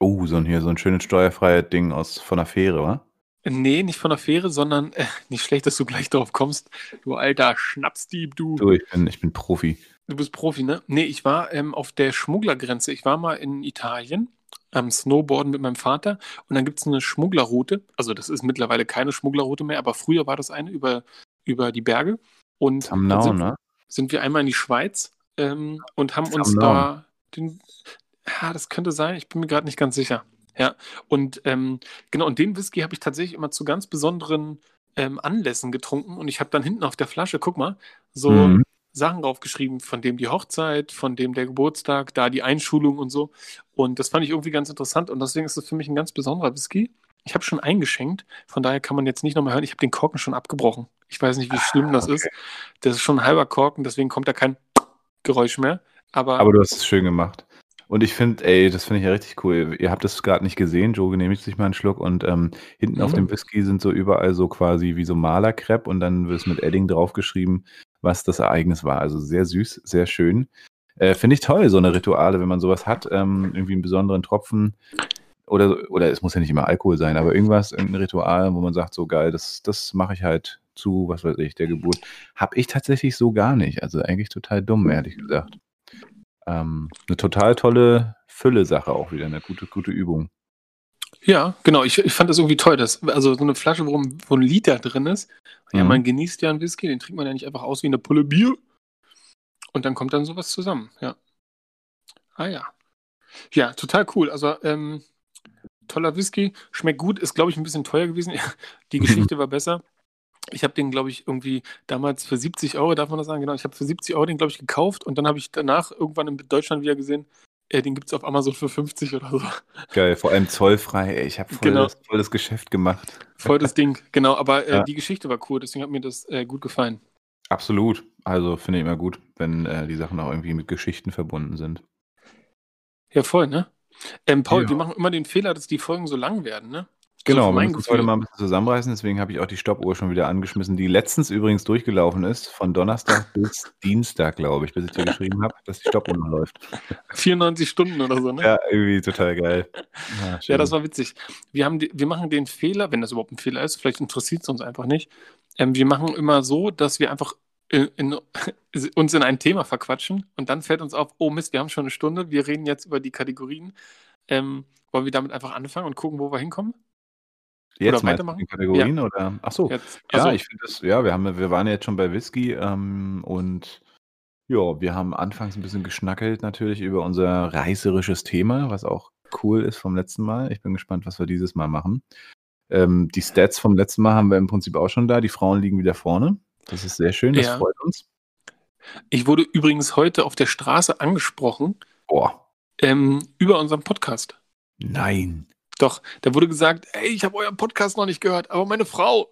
S1: Oh, so ein hier, so ein schönes steuerfreies Ding aus von der Fähre, wa?
S2: Nee, nicht von der Fähre, sondern äh, nicht schlecht, dass du gleich darauf kommst. Du alter Schnapsdieb, du.
S1: Du, ich bin, ich bin Profi.
S2: Du bist Profi, ne? Nee, ich war ähm, auf der Schmugglergrenze. Ich war mal in Italien am Snowboarden mit meinem Vater und dann gibt es eine Schmugglerroute. Also das ist mittlerweile keine Schmugglerroute mehr, aber früher war das eine über, über die Berge. Und sind,
S1: ne?
S2: Sind wir einmal in die Schweiz ähm, und haben uns da den, ja, das könnte sein, ich bin mir gerade nicht ganz sicher. Ja, und ähm, genau, und den Whisky habe ich tatsächlich immer zu ganz besonderen ähm, Anlässen getrunken und ich habe dann hinten auf der Flasche, guck mal, so
S1: Mhm.
S2: Sachen draufgeschrieben, von dem die Hochzeit, von dem der Geburtstag, da die Einschulung und so. Und das fand ich irgendwie ganz interessant und deswegen ist es für mich ein ganz besonderer Whisky. Ich habe schon eingeschenkt, von daher kann man jetzt nicht nochmal hören. Ich habe den Korken schon abgebrochen. Ich weiß nicht, wie schlimm das
S1: okay.
S2: ist. Das ist schon ein halber Korken, deswegen kommt da kein Geräusch mehr. Aber,
S1: Aber du hast es schön gemacht. Und ich finde, ey, das finde ich ja richtig cool. Ihr habt das gerade nicht gesehen. Joe genehmigt sich mal einen Schluck und ähm, hinten auf
S2: Mhm.
S1: dem Whisky sind so überall so quasi wie so Malerkrepp und dann wird es mit Edding draufgeschrieben, was das Ereignis war. Also sehr süß, sehr schön. Äh, finde ich toll, so eine Rituale, wenn man sowas hat, ähm, irgendwie einen besonderen Tropfen oder, oder es muss ja nicht immer Alkohol sein, aber irgendwas, irgendein Ritual, wo man sagt, so geil, das, das mache ich halt zu, was weiß ich, der Geburt. Habe ich tatsächlich so gar nicht. Also eigentlich total dumm, ehrlich gesagt. Ähm, eine total tolle Fülle-Sache auch wieder, eine gute, gute Übung.
S2: Ja, genau. Ich, ich fand das irgendwie toll. Dass, also so eine Flasche, wo, ein- wo ein Liter drin ist. Ja,
S1: Mhm.
S2: man genießt ja einen Whisky, den trinkt man ja nicht einfach aus wie eine Pulle Bier. Und dann kommt dann sowas zusammen, ja. Ah ja. Ja, total cool. Also, ähm, toller Whisky, schmeckt gut, ist, glaube ich, ein bisschen teuer gewesen. Die Geschichte war besser. Ich habe den, glaube ich, irgendwie damals für 70 Euro, darf man das sagen? Genau, ich habe für 70 Euro den, glaube ich, gekauft und dann habe ich danach irgendwann in Deutschland wieder gesehen, äh, den gibt es auf Amazon für 50 oder so.
S1: Geil, vor allem zollfrei. Ey, ich habe voll,
S2: Genau.
S1: das, voll das Geschäft gemacht.
S2: Voll das Ding, genau. Aber äh,
S1: Ja.
S2: die Geschichte war cool, deswegen hat mir das äh, gut gefallen.
S1: Absolut. Also finde ich immer gut, wenn äh, die Sachen auch irgendwie mit Geschichten verbunden sind.
S2: Ja, voll, ne? Ähm, Paul,
S1: Ja.
S2: wir machen immer den Fehler, dass die Folgen so lang werden, ne?
S1: Genau,
S2: für
S1: wir müssen
S2: Gefühl.
S1: heute mal ein bisschen zusammenreißen, deswegen habe ich auch die Stoppuhr schon wieder angeschmissen, die letztens übrigens durchgelaufen ist, von Donnerstag bis Dienstag, glaube ich, bis ich dir geschrieben habe, dass die Stoppuhr noch läuft.
S2: 94 Stunden oder so, ne?
S1: Ja, irgendwie total geil. Ja,
S2: Ja, das war witzig. Wir, haben die, wir machen den Fehler, wenn das überhaupt ein Fehler ist, vielleicht interessiert es uns einfach nicht. Ähm, wir machen immer so, dass wir einfach in, uns in ein Thema verquatschen und dann fällt uns auf, oh Mist, wir haben schon eine Stunde, wir reden jetzt über die Kategorien. Ähm, wollen wir damit einfach anfangen und gucken, wo wir hinkommen?
S1: Jetzt
S2: oder weitermachen?
S1: Kategorien oder? Ach so.
S2: Jetzt,
S1: Ja,
S2: also,
S1: ich finde das, ja, wir haben, wir waren ja jetzt schon bei Whisky ähm, und ja, wir haben anfangs ein bisschen geschnackelt natürlich über unser reißerisches Thema, was auch cool ist vom letzten Mal. Ich bin gespannt, was wir dieses Mal machen. Ähm, die Stats vom letzten Mal haben wir im Prinzip auch schon da. Die Frauen liegen wieder vorne. Das ist sehr schön, das
S2: Ja.
S1: freut uns.
S2: ich wurde übrigens heute auf der Straße angesprochen
S1: Boah,
S2: ähm, über unseren Podcast.
S1: nein.
S2: Doch, da wurde gesagt, ey, ich habe euren Podcast noch nicht gehört, aber meine Frau.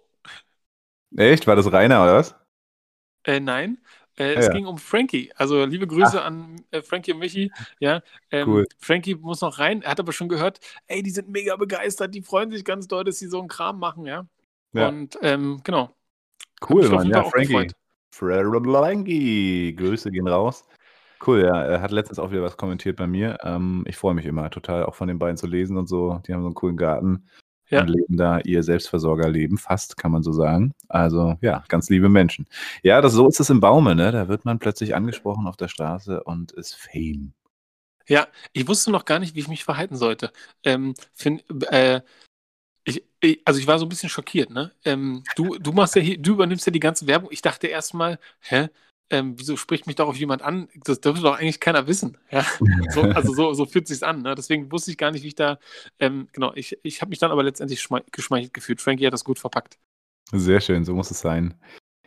S1: Echt? War das Rainer oder was?
S2: Äh, nein, äh,
S1: Ah,
S2: es
S1: ja.
S2: ging um Frankie. Also liebe Grüße an äh, Frankie und Michi. Ja, ähm,
S1: Cool.
S2: Frankie muss noch rein. Er hat aber schon gehört, ey, die sind mega begeistert, die freuen sich ganz doll, dass sie so einen Kram machen, ja.
S1: Ja.
S2: Und ähm, genau.
S1: Cool, Mann. Ja, Frankie. Frankie. Grüße gehen raus. Cool, ja. Er hat letztens auch wieder was kommentiert bei mir. Ähm, ich freue mich immer total, auch von den beiden zu lesen und so. Die haben so einen coolen Garten
S2: Ja.
S1: und leben da ihr Selbstversorgerleben, fast, kann man so sagen. Also, ja, ganz liebe Menschen. Ja, das, so ist es im Baume, ne? Da wird man plötzlich angesprochen auf der Straße und ist Fame.
S2: Ja, ich wusste noch gar nicht, wie ich mich verhalten sollte. Ähm, find, äh, also ich war so ein bisschen schockiert, ne? Ähm, du, du machst ja hier, du übernimmst ja die ganze Werbung. Ich dachte erstmal, hä? Ähm, wieso spricht mich darauf jemand an? Das dürfte doch eigentlich keiner wissen. Ja? So, also so, so fühlt sich's an. Ne? Deswegen wusste ich gar nicht, wie ich da. Ähm, genau, ich, ich habe mich dann aber letztendlich schme- geschmeichelt gefühlt. Frankie hat das gut verpackt.
S1: Sehr schön, so muss es sein.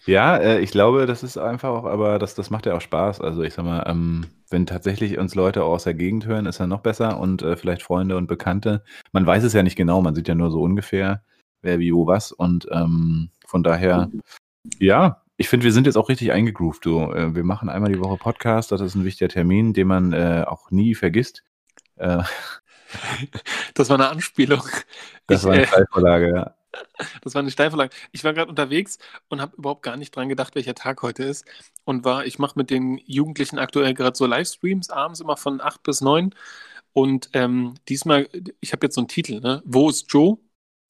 S1: Ja, äh, ich glaube, das ist einfach auch, aber das, das macht ja auch Spaß. Also ich sag mal, ähm, wenn tatsächlich uns Leute aus der Gegend hören, ist ja noch besser und äh, vielleicht Freunde und Bekannte. Man weiß es ja nicht genau, man sieht ja nur so ungefähr, wer wie wo was und ähm, von daher, ja, ich finde, wir sind jetzt auch richtig eingegroovt. Du. Äh, wir machen einmal die Woche Podcast, das ist ein wichtiger Termin, den man äh, auch nie vergisst. Äh,
S2: Das war eine Anspielung.
S1: das
S2: Ich,
S1: war eine
S2: äh,
S1: Steilvorlage, ja.
S2: Das war eine Steilvorlage. Ich war gerade unterwegs und habe überhaupt gar nicht dran gedacht, welcher Tag heute ist. Und war, ich mache mit den Jugendlichen aktuell gerade so Livestreams abends immer von 8 bis 9. Und ähm, diesmal, ich habe jetzt so einen Titel, ne? Wo ist Joe?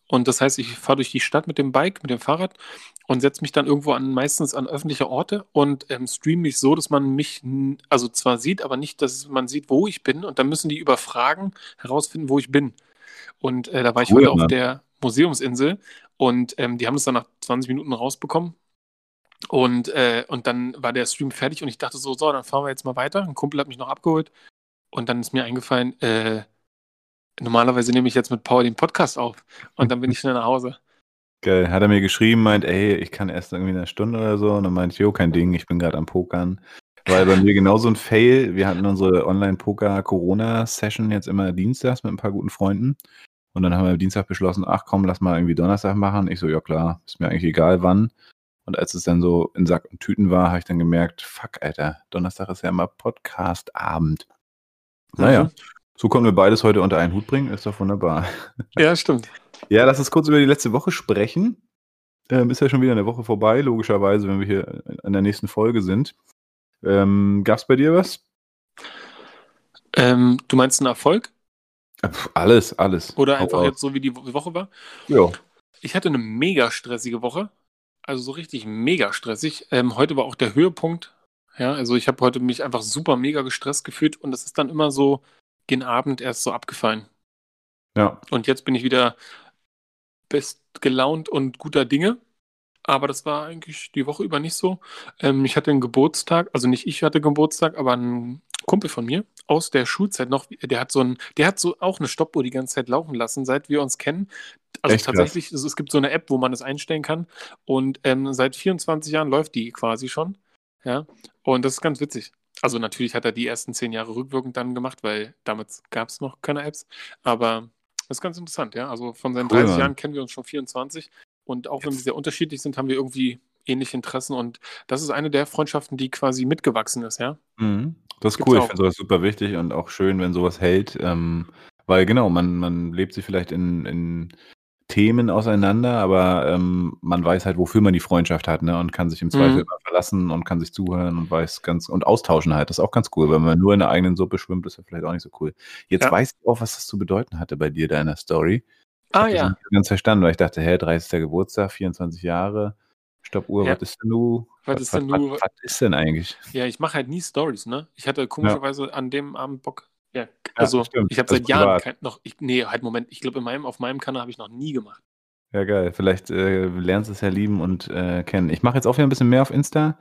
S2: Und das heißt, ich fahre durch die Stadt mit dem Bike, mit dem Fahrrad und setze mich dann irgendwo an, meistens an öffentliche Orte und ähm, streame mich so, dass man mich, also zwar sieht, aber nicht, dass man sieht, wo ich bin. Und dann müssen die über Fragen herausfinden, wo ich bin. Und äh, da war ich
S1: Cool,
S2: heute auf
S1: Mann.
S2: der Museumsinsel und ähm, die haben es dann nach 20 Minuten rausbekommen. Und, äh, und dann war der Stream fertig und ich dachte so, so, dann fahren wir jetzt mal weiter. Ein Kumpel hat mich noch abgeholt und dann ist mir eingefallen, äh, normalerweise nehme ich jetzt mit Paul den Podcast auf und dann bin ich schnell nach Hause.
S1: Geil. Hat er mir geschrieben, meint, ey, ich kann erst irgendwie in einer Stunde oder so. Und dann meinte ich, jo, kein Ding, ich bin gerade am Pokern. Weil bei mir genauso ein Fail. Wir hatten unsere Online-Poker-Corona-Session jetzt immer dienstags mit ein paar guten Freunden. Und dann haben wir am Dienstag beschlossen, ach komm, lass mal irgendwie Donnerstag machen. Ich so, ja klar, ist mir eigentlich egal wann. Und als es dann so in Sack und Tüten war, habe ich dann gemerkt, fuck, Alter, Donnerstag ist ja immer Podcast-Abend. Naja, so konnten wir beides heute unter einen Hut bringen, ist doch wunderbar.
S2: Ja, stimmt.
S1: Ja, lass uns kurz über die letzte Woche sprechen. Ähm, ist ja schon wieder eine Woche vorbei, logischerweise, wenn wir hier in der nächsten Folge sind. Ähm, Gab es bei dir was?
S2: Ähm, du meinst einen Erfolg?
S1: Alles, alles.
S2: Oder einfach jetzt so, wie die Wo- Woche war?
S1: Ja.
S2: Ich hatte eine mega stressige Woche. Also so richtig mega stressig. Ähm, heute war auch der Höhepunkt. Ja, also ich habe heute mich einfach super mega gestresst gefühlt und das ist dann immer so gen Abend erst so abgefallen.
S1: Ja.
S2: Und jetzt bin ich wieder best gelaunt und guter Dinge. Aber das war eigentlich die Woche über nicht so. Ähm, ich hatte einen Geburtstag, also nicht ich hatte Geburtstag, aber ein Kumpel von mir aus der Schulzeit noch, der hat so ein, der hat so auch eine Stoppuhr die ganze Zeit laufen lassen, seit wir uns kennen. Also
S1: Echt krass.
S2: tatsächlich, es, es gibt so eine App, wo man das einstellen kann. Und ähm, seit 24 Jahren läuft die quasi schon. Ja. Und das ist ganz witzig. Also natürlich hat er die ersten zehn Jahre rückwirkend dann gemacht, weil damals gab es noch keine Apps. Aber das ist ganz interessant, ja. Also von seinen
S1: Cool,
S2: 30
S1: Mann.
S2: Jahren kennen wir uns schon 24. Und auch wenn wir sehr unterschiedlich sind, haben wir irgendwie ähnliche Interessen. Und das ist eine der Freundschaften, die quasi mitgewachsen ist, ja.
S1: Mhm. Das ist
S2: Gibt's
S1: cool, ich
S2: auch.
S1: finde sowas super wichtig und auch schön, wenn sowas hält. Ähm, weil genau, man, man lebt sich vielleicht in, in Themen auseinander, aber ähm, man weiß halt, wofür man die Freundschaft hat, ne? Und kann sich im Zweifel
S2: Mhm.
S1: immer verlassen und kann sich zuhören und weiß ganz und austauschen halt. Das ist auch ganz cool. Wenn man nur in der eigenen Suppe schwimmt, ist das vielleicht auch nicht so cool. Jetzt
S2: Ja.
S1: weiß ich auch, was das zu bedeuten hatte bei dir, deiner Story. Ich
S2: Ah ja.
S1: ganz verstanden, weil ich dachte, hä, 30. Geburtstag, 24 Jahre, Stoppuhr,
S2: Ja.
S1: was ist denn du?
S2: Was ist denn du?
S1: Was, was ist denn eigentlich?
S2: Ja, ich mache halt nie Stories, ne? Ich hatte komischerweise an dem Abend Bock. Ja,
S1: Ja,
S2: also
S1: stimmt.
S2: ich habe seit Jahren kein, noch, ich, nee, halt Moment, ich glaube in meinem, auf meinem Kanal habe ich noch nie gemacht.
S1: Ja, geil. Vielleicht äh, lernst du es ja lieben und äh, kennen. Ich mache jetzt auch wieder ein bisschen mehr auf Insta.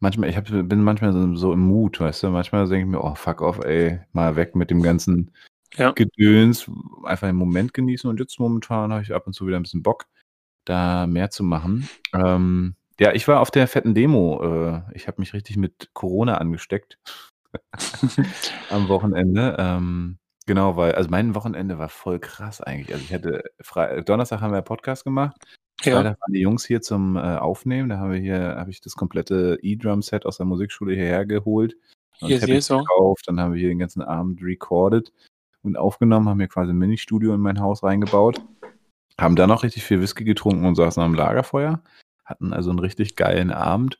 S1: Manchmal, ich hab, bin manchmal so, so im Mut, weißt du. Manchmal denke ich mir, oh, fuck off, ey, mal weg mit dem ganzen
S2: Ja.
S1: Gedöns. Einfach den Moment genießen. Und jetzt momentan habe ich ab und zu wieder ein bisschen Bock, da mehr zu machen. Ähm, ja, ich war auf der fetten Demo. Äh, ich habe mich richtig mit Corona angesteckt am Wochenende. Ähm, genau, weil, also mein Wochenende war voll krass eigentlich. Also ich hatte, Fre Donnerstag haben wir einen Podcast gemacht.
S2: Ja.
S1: Freitag waren die Jungs hier zum äh, Aufnehmen. Da haben wir hier, habe ich das komplette E-Drum-Set aus der Musikschule hierher geholt. und
S2: Yes, yes, so.
S1: gekauft. Dann haben wir hier den ganzen Abend recorded und aufgenommen, haben hier quasi ein Mini-Studio in mein Haus reingebaut. Haben dann noch richtig viel Whisky getrunken und saßen am Lagerfeuer. Hatten also einen richtig geilen Abend.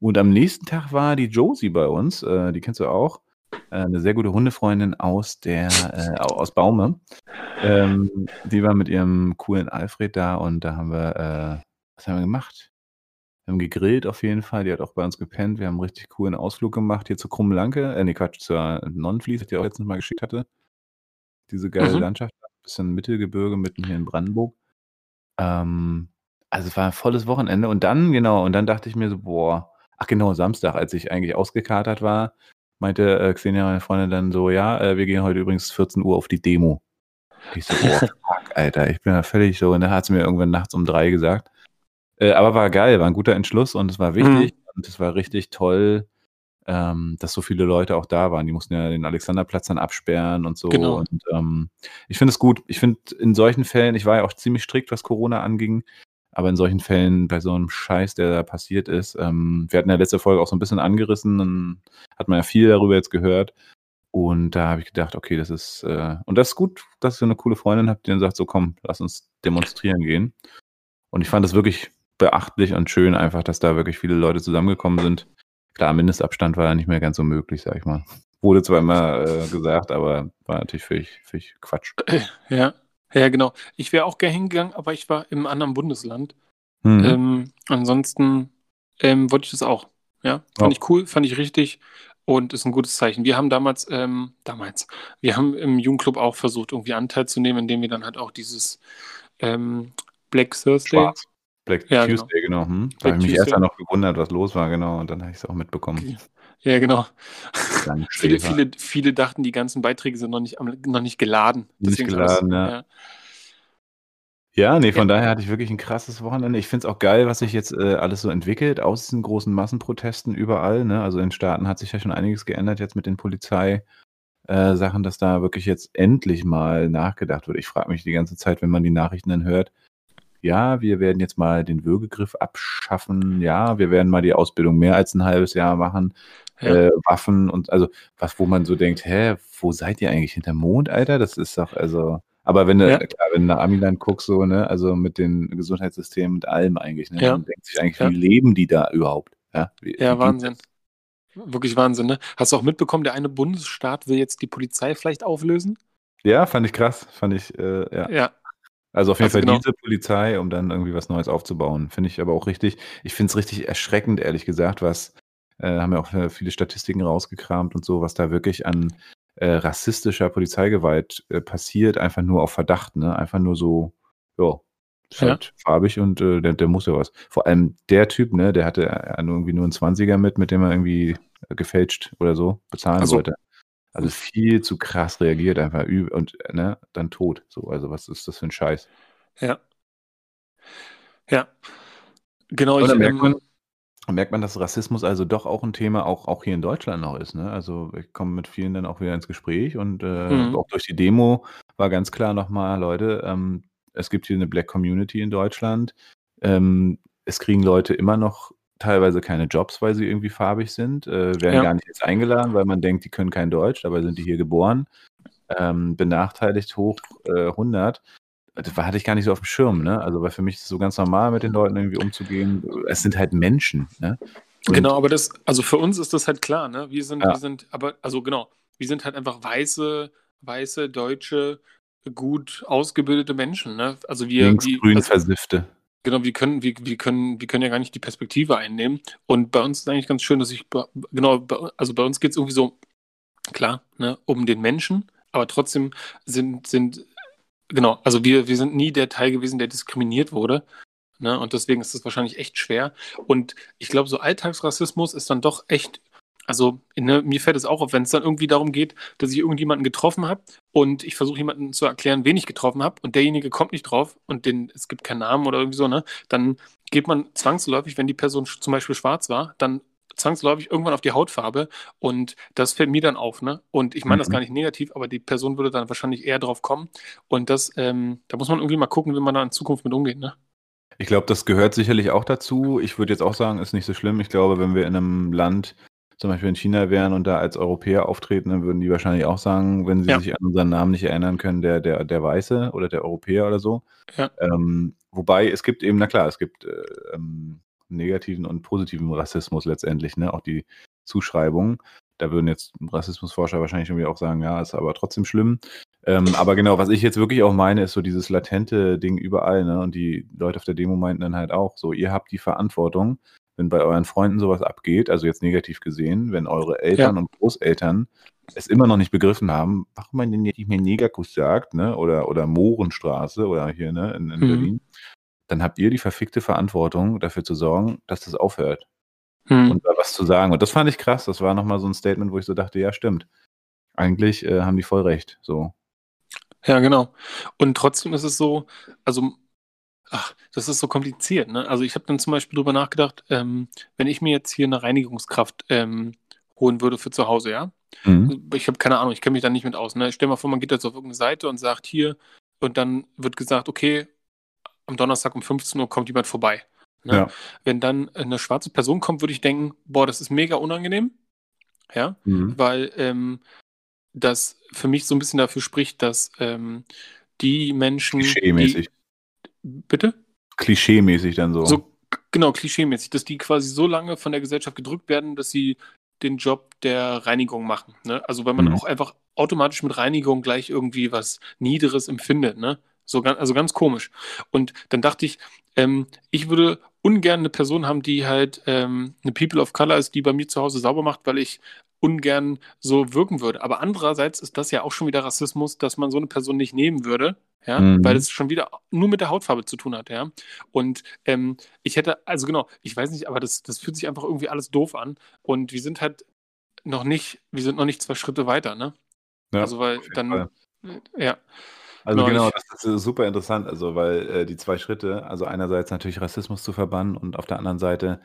S1: Und am nächsten Tag war die Josie bei uns, äh, die kennst du auch. Äh, eine sehr gute Hundefreundin aus der äh, au- aus Baume. Ähm, die war mit ihrem coolen Alfred da und da haben wir, äh, was haben wir gemacht? Wir haben gegrillt auf jeden Fall, die hat auch bei uns gepennt. Wir haben einen richtig coolen Ausflug gemacht hier zur Krummenlanke, äh, nee, Quatsch, zur Nonnenfließ, die ich auch letztens mal geschickt hatte. Diese geile
S2: Mhm.
S1: Landschaft, bisschen Mittelgebirge mitten hier in Brandenburg. Ähm, also es war ein volles Wochenende und dann, genau, und dann dachte ich mir so, boah, ach genau, Samstag, als ich eigentlich ausgekatert war, meinte äh, Xenia, meine Freundin, dann so, ja, äh, wir gehen heute übrigens 14 Uhr auf die Demo. Ich so, boah, fuck, Alter, ich bin ja völlig so, und dann hat sie mir irgendwann nachts um drei gesagt. Äh, aber war geil, war ein guter Entschluss und es war wichtig und es war richtig toll, ähm, dass so viele Leute auch da waren. Die mussten ja den Alexanderplatz dann absperren und so.
S2: Genau.
S1: Und ähm, ich finde es gut. Ich finde in solchen Fällen, ich war ja auch ziemlich strikt, was Corona anging, aber in solchen Fällen, bei so einem Scheiß, der da passiert ist, ähm, wir hatten ja letzte Folge auch so ein bisschen angerissen, dann hat man ja viel darüber jetzt gehört. Und da habe ich gedacht, okay, das ist, äh, und das ist gut, dass ihr eine coole Freundin habt, die dann sagt, so komm, lass uns demonstrieren gehen. Und ich fand das wirklich beachtlich und schön einfach, dass da wirklich viele Leute zusammengekommen sind. Klar, Mindestabstand war ja nicht mehr ganz so möglich, sag ich mal. Wurde zwar immer äh, gesagt, aber war natürlich völlig, völlig Quatsch.
S2: Ja. Ja, genau. Ich wäre auch gerne hingegangen, aber ich war im anderen Bundesland.
S1: Mhm.
S2: Ähm, ansonsten ähm, wollte ich das auch. Ja, fand
S1: Ja.
S2: ich cool, fand ich richtig und ist ein gutes Zeichen. Wir haben damals, ähm, damals, wir haben im Jugendclub auch versucht, irgendwie Anteil zu nehmen, indem wir dann halt auch dieses ähm, Black Thursday.
S1: Schwarz. Black
S2: Ja, genau.
S1: Tuesday, genau. Hm? Da habe ich mich
S2: Tuesday.
S1: erst dann noch gewundert, was los war, genau. Und dann habe ich es auch mitbekommen.
S2: Ja, genau. Viele, viele, viele dachten, die ganzen Beiträge sind noch nicht, noch nicht geladen.
S1: Nicht
S2: Deswegen
S1: geladen,
S2: alles-
S1: ja. Ja, nee, von
S2: Ja.
S1: daher hatte ich wirklich ein krasses Wochenende. Ich finde es auch geil, was sich jetzt äh, alles so entwickelt aus diesen großen Massenprotesten überall. Ne? Also in Staaten hat sich ja schon einiges geändert jetzt mit den Polizei. Äh, dass da wirklich jetzt endlich mal nachgedacht wird. Ich frage mich die ganze Zeit, wenn man die Nachrichten dann hört, ja, wir werden jetzt mal den Würgegriff abschaffen, ja, wir werden mal die Ausbildung mehr als ein halbes Jahr machen,
S2: Ja.
S1: äh, Waffen und also was, wo man so denkt, hä, wo seid ihr eigentlich hinterm Mond, Alter? Das ist doch, also, aber wenn du,
S2: Ja.
S1: klar, wenn du nach Amiland guckst, so, ne, also mit den Gesundheitssystemen und allem eigentlich, ne,
S2: Ja.
S1: man denkt sich eigentlich, wie leben die da überhaupt? Ja, wie, wie
S2: Wahnsinn. Wirklich Wahnsinn, ne? Hast du auch mitbekommen, der eine Bundesstaat will jetzt die Polizei vielleicht auflösen?
S1: Ja, fand ich krass, fand ich, äh, ja.
S2: Ja.
S1: Also auf jeden
S2: Also
S1: Fall
S2: genau.
S1: diese Polizei, um dann irgendwie was Neues aufzubauen. Finde ich aber auch richtig. Ich finde es richtig erschreckend, ehrlich gesagt, was, äh, haben ja auch äh, viele Statistiken rausgekramt und so, was da wirklich an äh, rassistischer Polizeigewalt äh, passiert, einfach nur auf Verdacht, ne? Einfach nur so, ja, ist
S2: Ja.
S1: halt farbig und äh, der, der muss ja was. Vor allem der Typ, ne, der hatte äh, irgendwie nur einen 20er mit, mit dem er irgendwie gefälscht oder so bezahlen
S2: Also-
S1: wollte. Also viel zu krass reagiert, einfach üb und ne, dann tot. So, also was ist das für ein Scheiß?
S2: Ja. Ja. Genau,
S1: Und
S2: ich,
S1: dann merkt
S2: ähm,
S1: man, merkt man, dass Rassismus also doch auch ein Thema auch, auch hier in Deutschland noch ist. Ne? Also ich komme mit vielen dann auch wieder ins Gespräch und äh,
S2: Mhm.
S1: auch durch die Demo war ganz klar nochmal, Leute, ähm, es gibt hier eine Black Community in Deutschland. Ähm, es kriegen Leute immer noch teilweise keine Jobs, weil sie irgendwie farbig sind, äh, werden
S2: Ja.
S1: gar nicht jetzt eingeladen, weil man denkt, die können kein Deutsch, dabei sind die hier geboren. Ähm, benachteiligt hoch äh, 100. Das hatte ich gar nicht so auf dem Schirm, ne? Also, weil für mich ist es so ganz normal, mit den Leuten irgendwie umzugehen. Es sind halt Menschen, ne? Und-
S2: Genau, aber das, also für uns ist das halt klar, ne? Wir sind,
S1: Ja.
S2: wir sind, aber, also genau, wir sind halt einfach weiße, weiße, deutsche, gut ausgebildete Menschen, ne? Also wir,
S1: Linksgrün
S2: also,
S1: versiffte.
S2: Genau, wir können, wir, wir können, wir können ja gar nicht die Perspektive einnehmen. Und bei uns ist eigentlich ganz schön, dass ich, genau, also bei uns geht es irgendwie so, klar, ne, um den Menschen, aber trotzdem sind, sind, genau, also wir, wir sind nie der Teil gewesen, der diskriminiert wurde. Ne? Und deswegen ist das wahrscheinlich echt schwer. Und ich glaube, so Alltagsrassismus ist dann doch echt, also ne, mir fällt es auch auf, wenn es dann irgendwie darum geht, dass ich irgendjemanden getroffen habe und ich versuche jemanden zu erklären, wen ich getroffen habe und derjenige kommt nicht drauf und den, es gibt keinen Namen oder irgendwie so, ne? Dann geht man zwangsläufig, wenn die Person zum Beispiel schwarz war, dann zwangsläufig irgendwann auf die Hautfarbe und das fällt mir dann auf, ne? Und ich meine das
S1: Mhm.
S2: gar nicht negativ, aber die Person würde dann wahrscheinlich eher drauf kommen und das, ähm, da muss man irgendwie mal gucken, wie man da in Zukunft mit umgeht, ne?
S1: Ich glaube, das gehört sicherlich auch dazu. Ich würde jetzt auch sagen, ist nicht so schlimm. Ich glaube, wenn wir in einem Land, zum Beispiel in China wären und da als Europäer auftreten, dann würden die wahrscheinlich auch sagen, wenn sie
S2: Ja.
S1: sich an unseren Namen nicht erinnern können, der, der, der Weiße oder der Europäer oder so.
S2: Ja.
S1: Ähm, wobei es gibt eben, na klar, es gibt äh, ähm, negativen und positiven Rassismus letztendlich, ne? Auch die Zuschreibung. Da würden jetzt Rassismusforscher wahrscheinlich irgendwie auch sagen, ja, ist aber trotzdem schlimm. Ähm, aber genau, was ich jetzt wirklich auch meine, ist so dieses latente Ding überall, ne? Und die Leute auf der Demo meinten dann halt auch so, ihr habt die Verantwortung, wenn bei euren Freunden sowas abgeht, also jetzt negativ gesehen, wenn eure Eltern und Großeltern es immer noch nicht begriffen haben, warum man denn nicht mehr Negerkuss sagt, ne? Oder, oder Mohrenstraße oder hier, ne, in, in
S2: Mhm.
S1: Berlin, dann habt ihr die verfickte Verantwortung, dafür zu sorgen, dass das aufhört
S2: Hm.
S1: und da was zu sagen. Und das fand ich krass. Das war nochmal so ein Statement, wo ich so dachte, ja, stimmt. Eigentlich äh, haben die voll recht. So.
S2: Ja, genau. Und trotzdem ist es so, also, ach, das ist so kompliziert, ne? Also ich habe dann zum Beispiel drüber nachgedacht, ähm, wenn ich mir jetzt hier eine Reinigungskraft ähm, holen würde für zu Hause, ja?
S1: Mhm.
S2: Ich habe keine Ahnung, ich kenne mich da nicht mit aus. Ne? Stell dir mal vor, man geht jetzt auf irgendeine Seite und sagt hier, und dann wird gesagt, okay, am Donnerstag um 15 Uhr kommt jemand vorbei. Ne?
S1: Ja.
S2: Wenn dann eine schwarze Person kommt, würde ich denken, boah, das ist mega unangenehm. Ja,
S1: Mhm.
S2: weil ähm, das für mich so ein bisschen dafür spricht, dass ähm, die Menschen.
S1: Klischee-mäßig.
S2: Bitte?
S1: Klischee-mäßig dann so.
S2: So, genau, klischeemäßig, dass die quasi so lange von der Gesellschaft gedrückt werden, dass sie den Job der Reinigung machen. Ne? Also weil man
S1: Mhm.
S2: auch einfach automatisch mit Reinigung gleich irgendwie was Niederes empfindet. Ne? So also ganz komisch. Und dann dachte ich, ähm, ich würde ungern eine Person haben, die halt ähm, eine People of Color ist, die bei mir zu Hause sauber macht, weil ich ungern so wirken würde. Aber andererseits ist das ja auch schon wieder Rassismus, dass man so eine Person nicht nehmen würde, ja,
S1: Mhm.
S2: weil es schon wieder nur mit der Hautfarbe zu tun hat, ja. Und ähm, ich hätte, also genau, ich weiß nicht, aber das, das fühlt sich einfach irgendwie alles doof an. Und wir sind halt noch nicht, wir sind noch nicht zwei Schritte weiter, ne?
S1: Ja,
S2: also weil dann,
S1: Fall.
S2: ja,
S1: Also
S2: Genau,
S1: genau,
S2: ich-
S1: das ist super interessant, also weil äh, die zwei Schritte, also einerseits natürlich Rassismus zu verbannen und auf der anderen Seite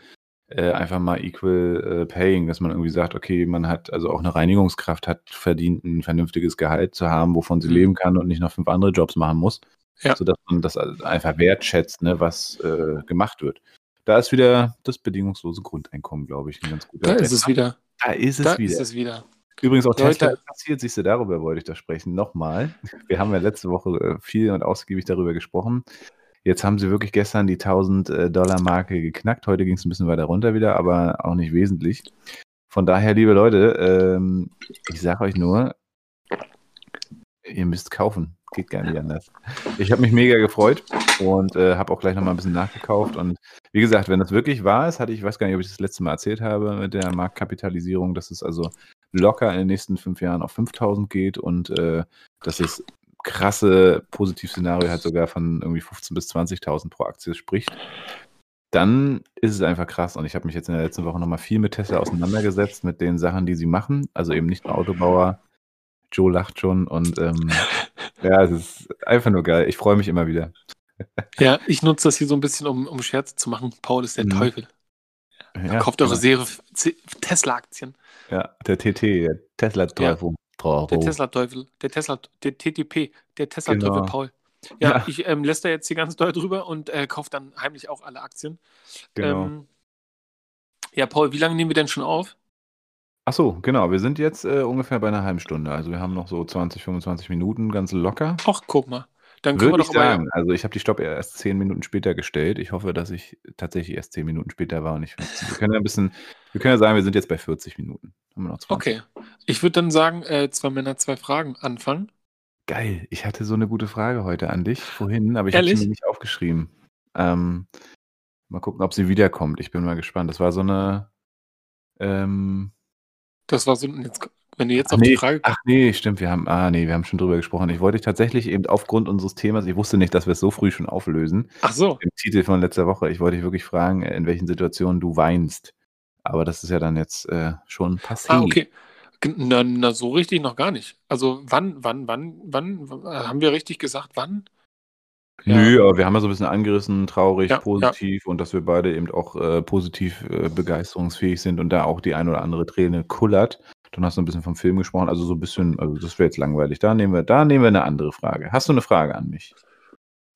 S1: äh, einfach mal equal äh, paying, dass man irgendwie sagt, okay, man hat, also auch eine Reinigungskraft hat verdient, ein vernünftiges Gehalt zu haben, wovon sie
S2: Mhm.
S1: leben kann und nicht noch fünf andere Jobs machen muss.
S2: Ja.
S1: sodass man das einfach wertschätzt, ne, was äh, gemacht wird. Da ist wieder das bedingungslose Grundeinkommen, glaube ich, ein ganz guter
S2: Da ist es wieder.
S1: Da ist es
S2: Da
S1: wieder.
S2: ist es wieder.
S1: Übrigens auch
S2: Leute.
S1: Tesla passiert, siehst du, darüber wollte ich da sprechen. Nochmal. Wir haben ja letzte Woche äh, viel und ausgiebig darüber gesprochen. Jetzt haben sie wirklich gestern die 1000 äh, geknackt. Heute ging es ein bisschen weiter runter wieder, aber auch nicht wesentlich. Von daher, liebe Leute, ähm, ich sage euch nur, ihr müsst kaufen. Geht gar nicht anders. Ich habe mich mega gefreut und äh, habe auch gleich nochmal ein bisschen nachgekauft. Und wie gesagt, wenn das wirklich wahr ist, hatte ich, ich weiß gar nicht, ob ich das letzte Mal erzählt habe mit der Marktkapitalisierung, dass es also locker in den nächsten fünf Jahren auf 5000 geht und äh, dass es krasse Positivszenario halt sogar von irgendwie 15.000 bis 20.000 pro Aktie spricht, dann ist es einfach krass. Und ich habe mich jetzt in der letzten Woche nochmal viel mit Tesla auseinandergesetzt, mit den Sachen, die sie machen. Also eben nicht nur Autobauer. Joe lacht schon und ähm, ja, es ist einfach nur geil. Ich freue mich immer wieder.
S2: Ja, ich nutze das hier so ein bisschen, um, um Scherze zu machen. Paul ist der
S1: Mhm.
S2: Teufel.
S1: Ja,
S2: Kauft eure
S1: genau.
S2: Serie Tesla-Aktien.
S1: Ja, der TT, der Tesla-Teufel.
S2: Der Tesla-Teufel. Der Tesla, der TTP. Der Tesla-Teufel
S1: Genau.
S2: Paul. Ja,
S1: Ja.
S2: ich ähm, lässt da jetzt hier ganz doll drüber und äh, kauft dann heimlich auch alle Aktien.
S1: Genau.
S2: Ähm, ja, Paul, wie lange nehmen wir denn schon auf?
S1: Ach so, genau. Wir sind jetzt äh, ungefähr bei einer halben Stunde. Also wir haben noch so 20, 25 Minuten, ganz locker.
S2: Ach, guck mal. Dann können
S1: Würde
S2: wir
S1: ich
S2: doch aber.
S1: sagen. Also ich habe die Stopp erst 10 Minuten später gestellt. Ich hoffe, dass ich tatsächlich erst 10 Minuten später war und nicht 15. Wir können ja ein bisschen, wir können ja sagen, wir sind jetzt bei 40 Minuten. Haben wir noch 20.
S2: Okay. Ich würde dann sagen, äh, zwei Männer, zwei Fragen anfangen.
S1: Geil. Ich hatte so eine gute Frage heute an dich vorhin, aber ich habe sie mir nicht aufgeschrieben. Ähm, mal gucken, ob sie wiederkommt. Ich bin mal gespannt. Das war so eine. Ähm,
S2: Das war so, jetzt, wenn du jetzt
S1: Ach
S2: auf die
S1: nee,
S2: Frage
S1: ach nee, stimmt, wir haben, ah nee, wir haben schon drüber gesprochen. Ich wollte dich tatsächlich eben aufgrund unseres Themas, ich wusste nicht, dass wir es so früh schon auflösen,
S2: Ach so.
S1: im Titel von letzter Woche. Ich wollte dich wirklich fragen, in welchen Situationen du weinst. Aber das ist ja dann jetzt äh, schon passiert.
S2: Ah, okay. Na, na, so richtig noch gar nicht. Also wann, wann, wann, wann, w- haben wir richtig gesagt, wann? Ja.
S1: Nö, aber wir haben ja so ein bisschen angerissen, traurig,
S2: Ja, ja.
S1: positiv und dass wir beide eben auch äh, positiv äh, begeisterungsfähig sind und da auch die ein oder andere Träne kullert. Dann hast du ein bisschen vom Film gesprochen, also so ein bisschen, also das wäre jetzt langweilig. Da nehmen wir, da nehmen wir eine andere Frage. Hast du eine Frage an mich?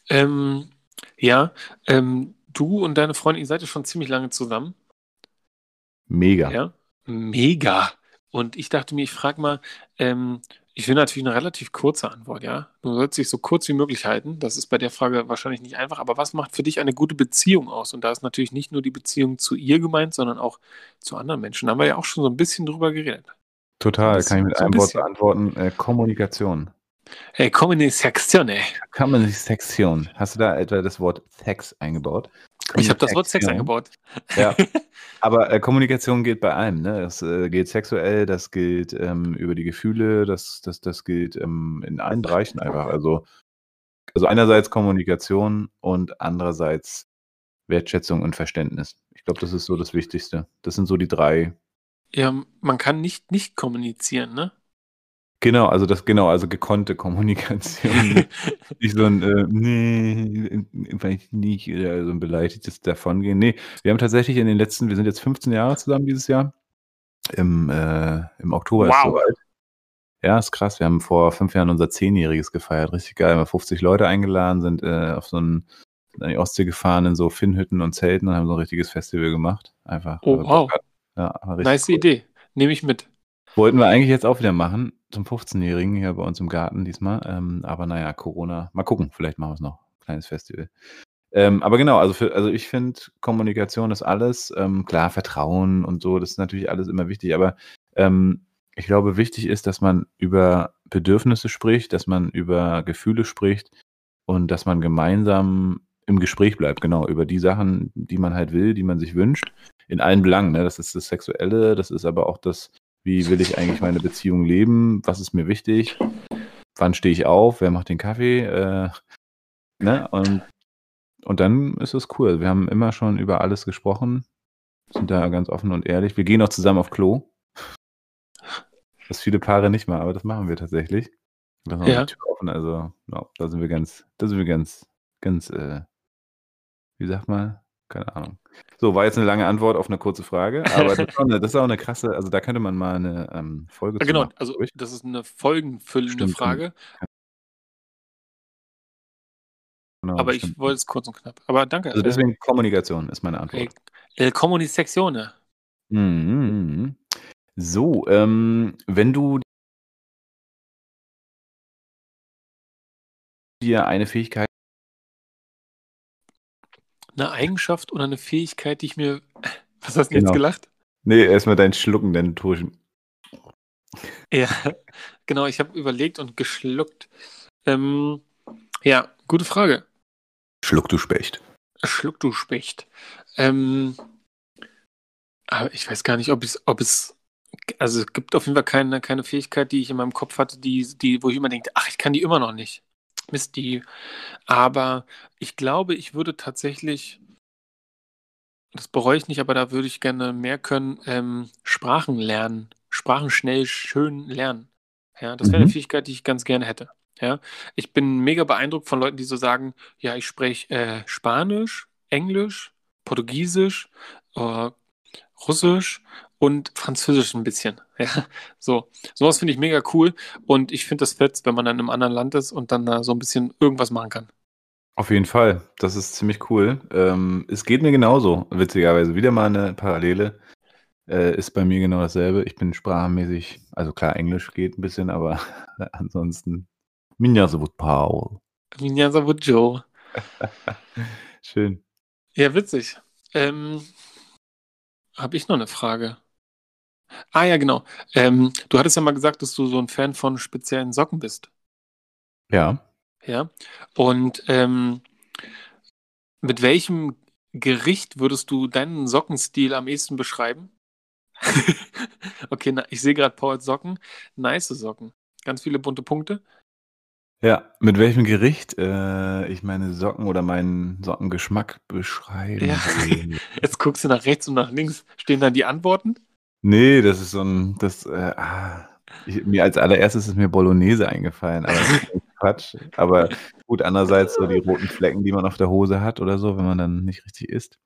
S2: Ähm, ja, ähm, du und deine Freundin, ihr seid ja schon ziemlich lange zusammen.
S1: Mega.
S2: Ja. Mega. Und ich dachte mir, ich frage mal, ähm, ich will natürlich eine relativ kurze Antwort, ja. Du sollst dich so kurz wie möglich halten. Das ist bei der Frage wahrscheinlich nicht einfach, aber was macht für dich eine gute Beziehung aus? Und da ist natürlich nicht nur die Beziehung zu ihr gemeint, sondern auch zu anderen Menschen. Da haben wir ja auch schon so ein bisschen drüber geredet.
S1: Total, kann ich mit
S2: so ein
S1: einem Wort beantworten. Äh, Kommunikation.
S2: Hey, Kommunikation,
S1: Kommunikation. Hast du da etwa das Wort Sex eingebaut?
S2: Ich habe das Wort Sex eingebaut.
S1: Ja, aber äh, Kommunikation gilt bei allem. Ne? Das äh, gilt sexuell, das gilt ähm, über die Gefühle, das, das, das gilt ähm, in allen Bereichen einfach. Also, also einerseits Kommunikation und andererseits Wertschätzung und Verständnis. Ich glaube, das ist so das Wichtigste. Das sind so die drei.
S2: Ja, man kann nicht nicht kommunizieren, ne?
S1: Genau, also das genau, also gekonnte Kommunikation. nicht so ein äh, nee, weiß nicht oder so ein beleidigtes Davongehen. Nee, wir haben tatsächlich in den letzten, wir sind jetzt 15 Jahre zusammen dieses Jahr. Im, äh, im Oktober ist
S2: Wow.
S1: soweit. Ja, ist krass. Wir haben vor fünf Jahren unser Zehnjähriges gefeiert. Richtig geil. Wir haben 50 Leute eingeladen, sind äh, auf so ein, sind an die Ostsee gefahren in so Finnhütten und Zelten und haben so ein richtiges Festival gemacht. Einfach.
S2: Oh,
S1: wir
S2: wow.
S1: Bock. Ja,
S2: Nice
S1: cool.
S2: Idee. Nehme ich mit.
S1: Wollten wir eigentlich jetzt auch wieder machen, zum 15-Jährigen hier bei uns im Garten diesmal. Ähm, aber naja, Corona. Mal gucken, vielleicht machen wir es noch. Kleines Festival. Ähm, aber genau, also, für, also ich finde, Kommunikation ist alles. Ähm, klar, Vertrauen und so, das ist natürlich alles immer wichtig. Aber ähm, ich glaube, wichtig ist, dass man über Bedürfnisse spricht, dass man über Gefühle spricht und dass man gemeinsam im Gespräch bleibt, genau, über die Sachen, die man halt will, die man sich wünscht, in allen Belangen. Ne? Das ist das Sexuelle, das ist aber auch das, wie will ich eigentlich meine Beziehung leben, was ist mir wichtig, wann stehe ich auf, wer macht den Kaffee, äh, ne? Und, und dann ist es cool. Wir haben immer schon über alles gesprochen, sind da ganz offen und ehrlich. Wir gehen auch zusammen auf Klo. Das viele Paare nicht mal, aber das machen wir tatsächlich. Lassen
S2: Ja.
S1: die Tür offen, also ja, da sind wir ganz, da sind wir ganz, ganz, äh, wie sagt man? Keine Ahnung. So, war jetzt eine lange Antwort auf eine kurze Frage, aber das ist auch eine, das ist auch eine krasse, also da könnte man mal eine ähm, Folge
S2: Ja, genau,
S1: machen.
S2: also
S1: ich.
S2: das ist eine folgenfüllende
S1: Stimmt,
S2: Frage.
S1: Genau,
S2: aber ich
S1: stimmt.
S2: wollte es kurz und knapp. Aber danke.
S1: Also deswegen Kommunikation ist meine Antwort.
S2: Äh, Kommunikatione.
S1: Mhm. So, ähm, wenn du dir eine Fähigkeit
S2: Eine Eigenschaft oder eine Fähigkeit, die ich mir. Was hast du
S1: Genau.
S2: jetzt gelacht?
S1: Nee, erstmal dein Schlucken, dein Turschen.
S2: Ja, genau, ich habe überlegt und geschluckt. Ähm, ja, gute Frage.
S1: Schluck, du Specht.
S2: Schluck, du Specht. Ähm, aber ich weiß gar nicht, ob es, ob es, also es gibt auf jeden Fall keine, keine Fähigkeit, die ich in meinem Kopf hatte, die, die, wo ich immer denke, ach, ich kann die immer noch nicht. Mist, die. Aber ich glaube, ich würde tatsächlich, das bereue ich nicht, aber da würde ich gerne mehr können, ähm, Sprachen lernen. Sprachen schnell, schön lernen. Ja, das wäre eine
S1: Mhm.
S2: Fähigkeit, die ich ganz gerne hätte. Ja, ich bin mega beeindruckt von Leuten, die so sagen, ja, ich spreche äh, Spanisch, Englisch, Portugiesisch, äh, Russisch und Französisch ein bisschen. Ja, so. Sowas finde ich mega cool und ich finde das fett, wenn man dann im anderen Land ist und dann da so ein bisschen irgendwas machen kann.
S1: Auf jeden Fall, das ist ziemlich cool. Ähm, es geht mir genauso, witzigerweise. Wieder mal eine Parallele. Äh, ist bei mir genau dasselbe. Ich bin sprachmäßig, also klar, Englisch geht ein bisschen, aber ansonsten. Minja so Paul.
S2: Minyaza Joe.
S1: Schön.
S2: Ja, witzig. Ähm, Habe ich noch eine Frage? Ah ja, genau. Ähm, du hattest ja mal gesagt, dass du so ein Fan von speziellen Socken bist.
S1: Ja.
S2: Ja. Und ähm, mit welchem Gericht würdest du deinen Sockenstil am ehesten beschreiben? okay, na, ich sehe gerade Pauls Socken. Nice Socken. Ganz viele bunte Punkte.
S1: Ja, mit welchem Gericht äh, ich meine Socken oder meinen Sockengeschmack beschreiben
S2: Ja. Jetzt guckst du nach rechts und nach links. Stehen dann die Antworten?
S1: Nee, das ist so ein, das, äh, ah, ich, mir als allererstes ist mir Bolognese eingefallen, aber das ist Quatsch. Aber gut, andererseits so die roten Flecken, die man auf der Hose hat oder so, wenn man dann nicht richtig isst.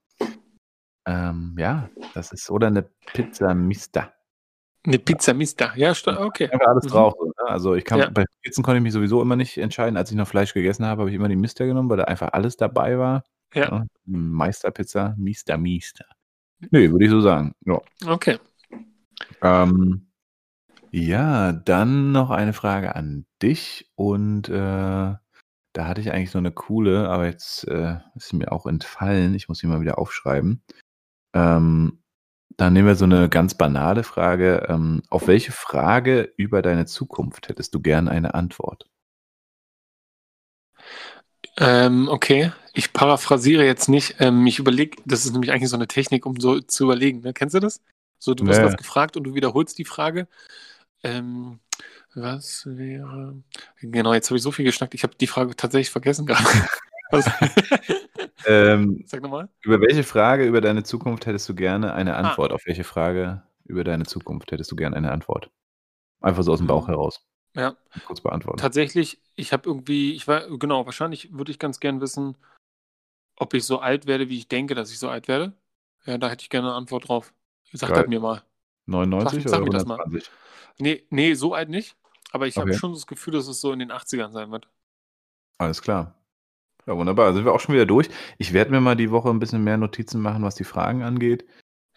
S1: Ähm, ja, das ist, oder eine Pizza Mista.
S2: Eine Pizza Mista. Ja, okay.
S1: Einfach alles
S2: Mhm.
S1: drauf. Ne? Also ich kann,
S2: Ja.
S1: bei Pizzen konnte ich mich sowieso immer nicht entscheiden. Als ich noch Fleisch gegessen habe, habe ich immer die Mista genommen, weil da einfach alles dabei war.
S2: Ja.
S1: Ja, Meisterpizza, Mista Mista. Nee, würde ich so sagen. Ja.
S2: Okay.
S1: Ähm, ja, dann noch eine Frage an dich und äh, da hatte ich eigentlich so eine coole, aber jetzt äh, ist sie mir auch entfallen. Ich muss sie mal wieder aufschreiben. Ähm, dann nehmen wir so eine ganz banale Frage. Ähm, auf welche Frage über deine Zukunft hättest du gern eine Antwort?
S2: Ähm, okay. Ich paraphrasiere jetzt nicht. Ähm, ich überlege, das ist nämlich eigentlich so eine Technik, um so zu überlegen. Ne? Kennst du das? So, du wirst
S1: Nee.
S2: was gefragt und du wiederholst die Frage. Ähm, was wäre. Genau, jetzt habe ich so viel geschnackt. Ich habe die Frage tatsächlich vergessen gerade.
S1: Ähm,
S2: Sag nochmal.
S1: über welche Frage über deine Zukunft hättest du gerne eine Antwort? Auf welche Frage über deine Zukunft hättest du gerne eine Antwort? Einfach so aus dem Bauch
S2: Mhm.
S1: heraus.
S2: Ja,
S1: Kurz beantworten.
S2: tatsächlich, ich habe irgendwie, ich war, genau, wahrscheinlich würde ich ganz gern wissen, ob ich so alt werde, wie ich denke, dass ich so alt werde. Ja, da hätte ich gerne eine Antwort drauf. Sag
S1: Geil.
S2: das mir mal.
S1: 99
S2: Sag- sag
S1: oder
S2: mir das mal.
S1: 120?
S2: Nee, nee, so alt nicht. Aber ich habe
S1: Okay.
S2: schon das Gefühl, dass es so in den 80ern sein wird.
S1: Alles klar. Ja, wunderbar. Sind wir auch schon wieder durch. Ich werde mir mal die Woche ein bisschen mehr Notizen machen, was die Fragen angeht.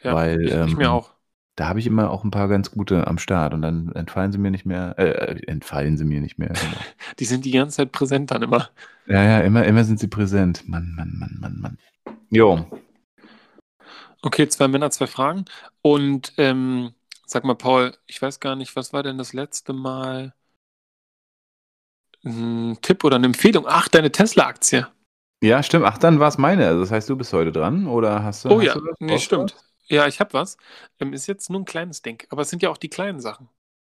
S2: Ja,
S1: Weil,
S2: ich, ich mir
S1: ähm,
S2: auch.
S1: Da habe ich immer auch ein paar ganz gute am Start und dann entfallen sie mir nicht mehr. Äh, entfallen sie mir nicht mehr. Genau.
S2: Die sind die ganze Zeit präsent dann immer.
S1: ja, ja, immer, immer sind sie präsent. Mann, Mann, Mann, Mann, Mann. Jo.
S2: Okay, zwei Männer, zwei Fragen. Und ähm, sag mal, Paul, ich weiß gar nicht, was war denn das letzte Mal ein Tipp oder eine Empfehlung? Ach, deine Tesla-Aktie.
S1: Ja, stimmt. Ach, dann war es meine. Also das heißt, du bist heute dran oder hast du?
S2: Oh
S1: hast
S2: ja,
S1: du was?
S2: nee, stimmt. Ja, ich habe was. Ähm, ist jetzt nur ein kleines Ding, aber es sind ja auch die kleinen Sachen.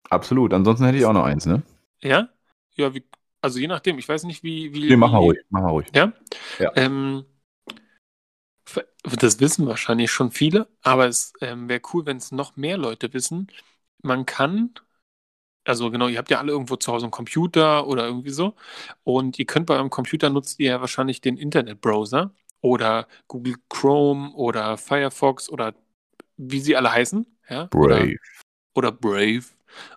S1: Absolut. Ansonsten hätte ich auch noch eins, ne?
S2: Ja? Ja, wie, also je nachdem. Ich weiß nicht, wie. wie
S1: Nee, mach mal ruhig. Mach mal ruhig.
S2: Ja?
S1: Ja.
S2: Ähm, das wissen wahrscheinlich schon viele, aber es ähm, wäre cool, wenn es noch mehr Leute wissen. Man kann, also genau, ihr habt ja alle irgendwo zu Hause einen Computer oder irgendwie so. Und ihr könnt bei eurem Computer nutzt ihr ja wahrscheinlich den Internetbrowser oder Google Chrome oder Firefox oder wie sie alle heißen. Ja? Oder,
S1: Brave.
S2: oder Brave.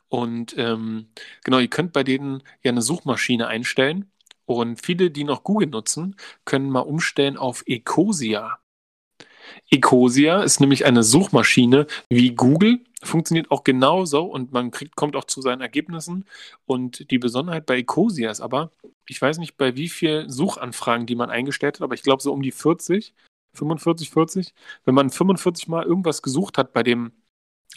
S2: Und ähm, genau, ihr könnt bei denen ja eine Suchmaschine einstellen Und viele, die noch Google nutzen, können mal umstellen auf Ecosia. Ecosia ist nämlich eine Suchmaschine wie Google, funktioniert auch genauso und man kriegt, kommt auch zu seinen Ergebnissen. Und die Besonderheit bei Ecosia ist aber, ich weiß nicht, bei wie vielen Suchanfragen, die man eingestellt hat, aber ich glaube so um die 40, 45, 40. Wenn man 45 Mal irgendwas gesucht hat bei dem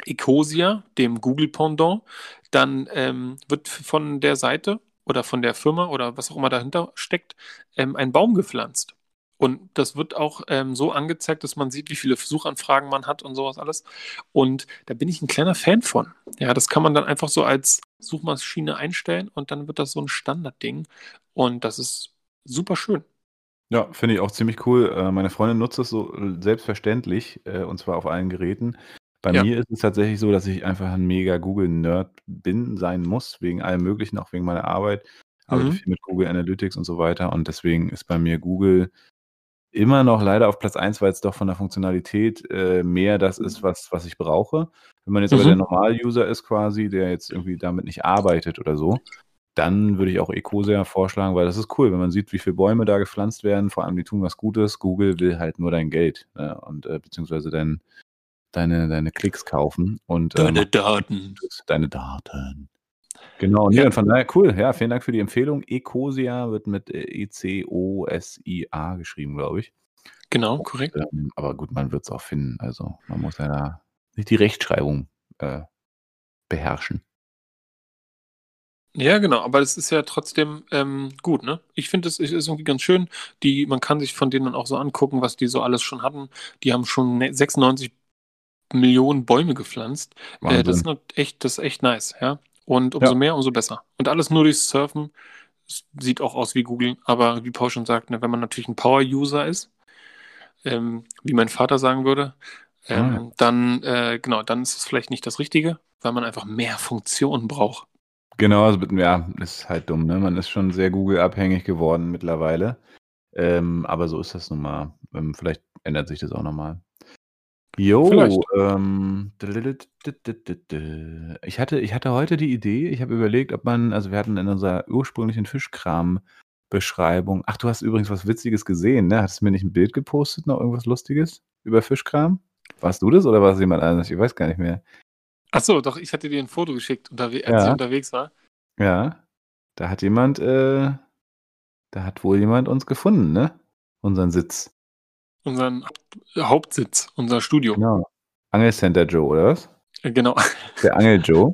S2: Ecosia, dem Google-Pendant, dann ähm, wird von der Seite oder von der Firma oder was auch immer dahinter steckt, ähm, ein Baum gepflanzt. Und das wird auch ähm, so angezeigt, dass man sieht, wie viele Suchanfragen man hat und sowas alles. Und da bin ich ein kleiner Fan von. Ja, das kann man dann einfach so als Suchmaschine einstellen und dann wird das so ein Standardding. Und das ist super schön.
S1: Ja, finde ich auch ziemlich cool. Äh, meine Freundin nutzt es so äh, selbstverständlich äh, und zwar auf allen Geräten. Bei
S2: Ja.
S1: mir ist es tatsächlich so, dass ich einfach ein mega Google-Nerd bin, sein muss, wegen allem Möglichen, auch wegen meiner Arbeit. Arbeite
S2: Mhm.
S1: viel mit Google Analytics und so weiter und deswegen ist bei mir Google immer noch leider auf Platz 1, weil es doch von der Funktionalität äh, mehr das ist, was, was ich brauche. Wenn man jetzt aber
S2: Mhm.
S1: der Normal-User ist quasi, der jetzt irgendwie damit nicht arbeitet oder so, dann würde ich auch Ecosia vorschlagen, weil das ist cool, wenn man sieht, wie viele Bäume da gepflanzt werden, vor allem die tun was Gutes. Google will halt nur dein Geld äh, und äh, beziehungsweise dein, deine, deine Klicks kaufen und äh,
S2: Deine Daten.
S1: Deine Daten. Genau, nee,
S2: Ja.
S1: und von daher cool. Ja, vielen Dank für die Empfehlung. Ecosia wird mit äh, E-C-O-S-I-A geschrieben, glaube ich.
S2: Genau, korrekt.
S1: Ähm, aber gut, man wird es auch finden. Also man muss ja da nicht die Rechtschreibung äh, beherrschen.
S2: Ja, genau, aber es ist ja trotzdem ähm, gut, ne? Ich finde, es ist irgendwie ganz schön. Die, man kann sich von denen dann auch so angucken, was die so alles schon hatten. Die haben schon ne- 96 Millionen Bäume gepflanzt. Äh, das, ist echt, das ist echt nice, ja. Und umso
S1: Ja.
S2: mehr, umso besser. Und alles nur durchs Surfen. Sieht auch aus wie Google, aber wie Paul schon sagt, ne, wenn man natürlich ein Power-User ist, ähm, wie mein Vater sagen würde, ähm,
S1: Ah.
S2: dann, äh, genau, dann ist es vielleicht nicht das Richtige, weil man einfach mehr Funktionen braucht.
S1: Genau, also ja, ist halt dumm, ne? Man ist schon sehr Google-abhängig geworden mittlerweile. Ähm, aber so ist das nun mal. Ähm, vielleicht ändert sich das auch nochmal. Jo, ähm, ich hatte, ich hatte heute die Idee, ich habe überlegt, ob man, also wir hatten in unserer ursprünglichen Fischkram-Beschreibung, ach, du hast übrigens was Witziges gesehen, ne? Hattest du mir nicht ein Bild gepostet, noch irgendwas Lustiges über Fischkram? Warst du das oder war es jemand anderes? Ich weiß gar nicht mehr.
S2: Ach so, doch, ich hatte dir ein Foto geschickt, als
S1: Ja.
S2: ich unterwegs war.
S1: Ja, da hat jemand, äh, da hat wohl jemand uns gefunden, ne? Unseren Sitz.
S2: Unseren Haupt- Hauptsitz, unser Studio.
S1: Genau. Angelcenter Joe, oder was?
S2: Äh, Genau.
S1: Der Angel Joe.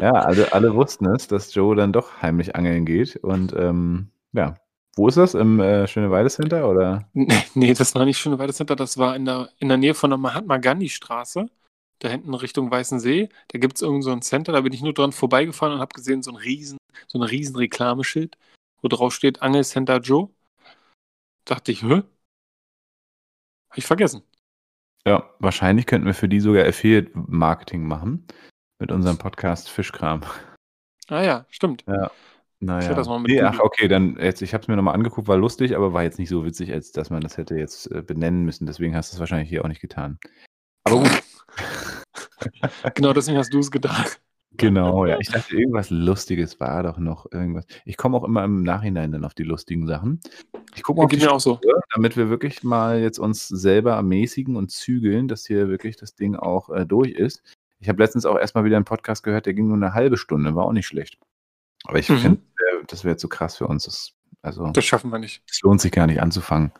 S1: Ja, alle, alle wussten es, dass Joe dann doch heimlich angeln geht. Und ähm, ja, wo ist das? Im äh, Schöneweide Center oder?
S2: Nee, das war nicht Schöneweide Center, das war in der, in der Nähe von der Mahatma Gandhi Straße. Da hinten Richtung Weißen See. Da gibt es irgend so ein Center, da bin ich nur dran vorbeigefahren und habe gesehen, so ein riesen, so ein riesen Reklameschild, wo drauf steht Angelcenter Joe. Dachte ich, hä? Hab ich vergessen.
S1: Ja, wahrscheinlich könnten wir für die sogar Affiliate-Marketing machen mit unserem Podcast Fischkram.
S2: Ah ja, stimmt.
S1: Ja. Naja.
S2: das mal mit
S1: nee, ach, okay, dann jetzt, ich habe es mir nochmal angeguckt, war lustig, aber war jetzt nicht so witzig, als dass man das hätte jetzt äh, benennen müssen. Deswegen hast du es wahrscheinlich hier auch nicht getan. Aber gut.
S2: Genau deswegen hast du es gedacht.
S1: Genau, ja. Ich dachte, irgendwas Lustiges war doch noch irgendwas. Ich komme auch immer im Nachhinein dann auf die lustigen Sachen. Ich gucke
S2: Geht mir auch so.
S1: Damit wir wirklich mal jetzt uns selber ermäßigen und zügeln, dass hier wirklich das Ding auch äh, durch ist. Ich habe letztens auch erstmal wieder einen Podcast gehört, der ging nur eine halbe Stunde, war auch nicht schlecht. Aber ich
S2: Mhm.
S1: finde, äh, das wäre zu krass für uns. Das, also,
S2: Das schaffen wir nicht.
S1: es lohnt sich gar nicht anzufangen.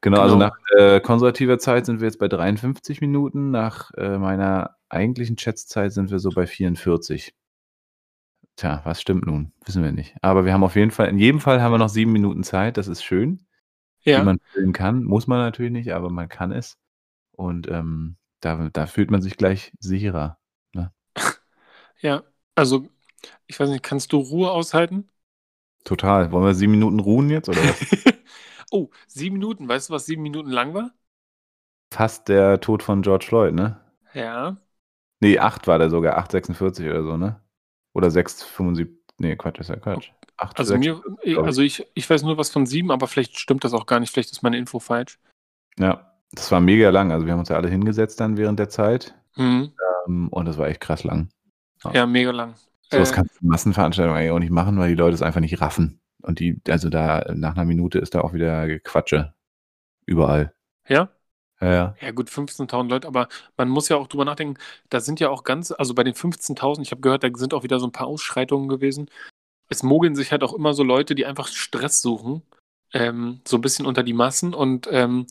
S1: Genau, also
S2: Genau.
S1: nach äh, konservativer Zeit sind wir jetzt bei 53 Minuten. Nach äh, meiner eigentlichen Chatszeit sind wir so bei 44. Tja, was stimmt nun? Wissen wir nicht. Aber wir haben auf jeden Fall, in jedem Fall haben wir noch sieben Minuten Zeit. Das ist schön,
S2: Ja.
S1: die man füllen kann. Muss man natürlich nicht, aber man kann es. Und ähm, da, da fühlt man sich gleich sicherer.
S2: Ja, also, ich weiß nicht, kannst du Ruhe aushalten?
S1: Total. Wollen wir sieben Minuten ruhen jetzt oder was?
S2: oh, sieben Minuten. Weißt du, was sieben Minuten lang war?
S1: Fast der Tod von George Floyd, ne?
S2: Ja.
S1: Nee, 8 war der sogar, 8,46 oder so, ne? Oder 6,75. Nee, Quatsch, ist ja Quatsch. 8,
S2: Also mir,
S1: ich.
S2: also ich, ich weiß nur was von sieben, aber vielleicht stimmt das auch gar nicht. Vielleicht ist meine Info falsch.
S1: Ja, das war mega lang. Also wir haben uns ja alle hingesetzt dann während der Zeit.
S2: Mhm.
S1: Ähm, und das war echt krass lang.
S2: Ja, mega lang.
S1: So was
S2: Äh,
S1: kannst du in Massenveranstaltungen eigentlich auch nicht machen, weil die Leute es einfach nicht raffen. und die, also da nach einer Minute ist da auch wieder Gequatsche. Überall.
S2: Ja?
S1: Ja, ja.
S2: Ja, gut, 15.000 Leute, aber man muss ja auch drüber nachdenken, da sind ja auch ganz, also bei den 15.000, ich habe gehört, da sind auch wieder so ein paar Ausschreitungen gewesen. Es mogeln sich halt auch immer so Leute, die einfach Stress suchen, ähm, so ein bisschen unter die Massen und ähm,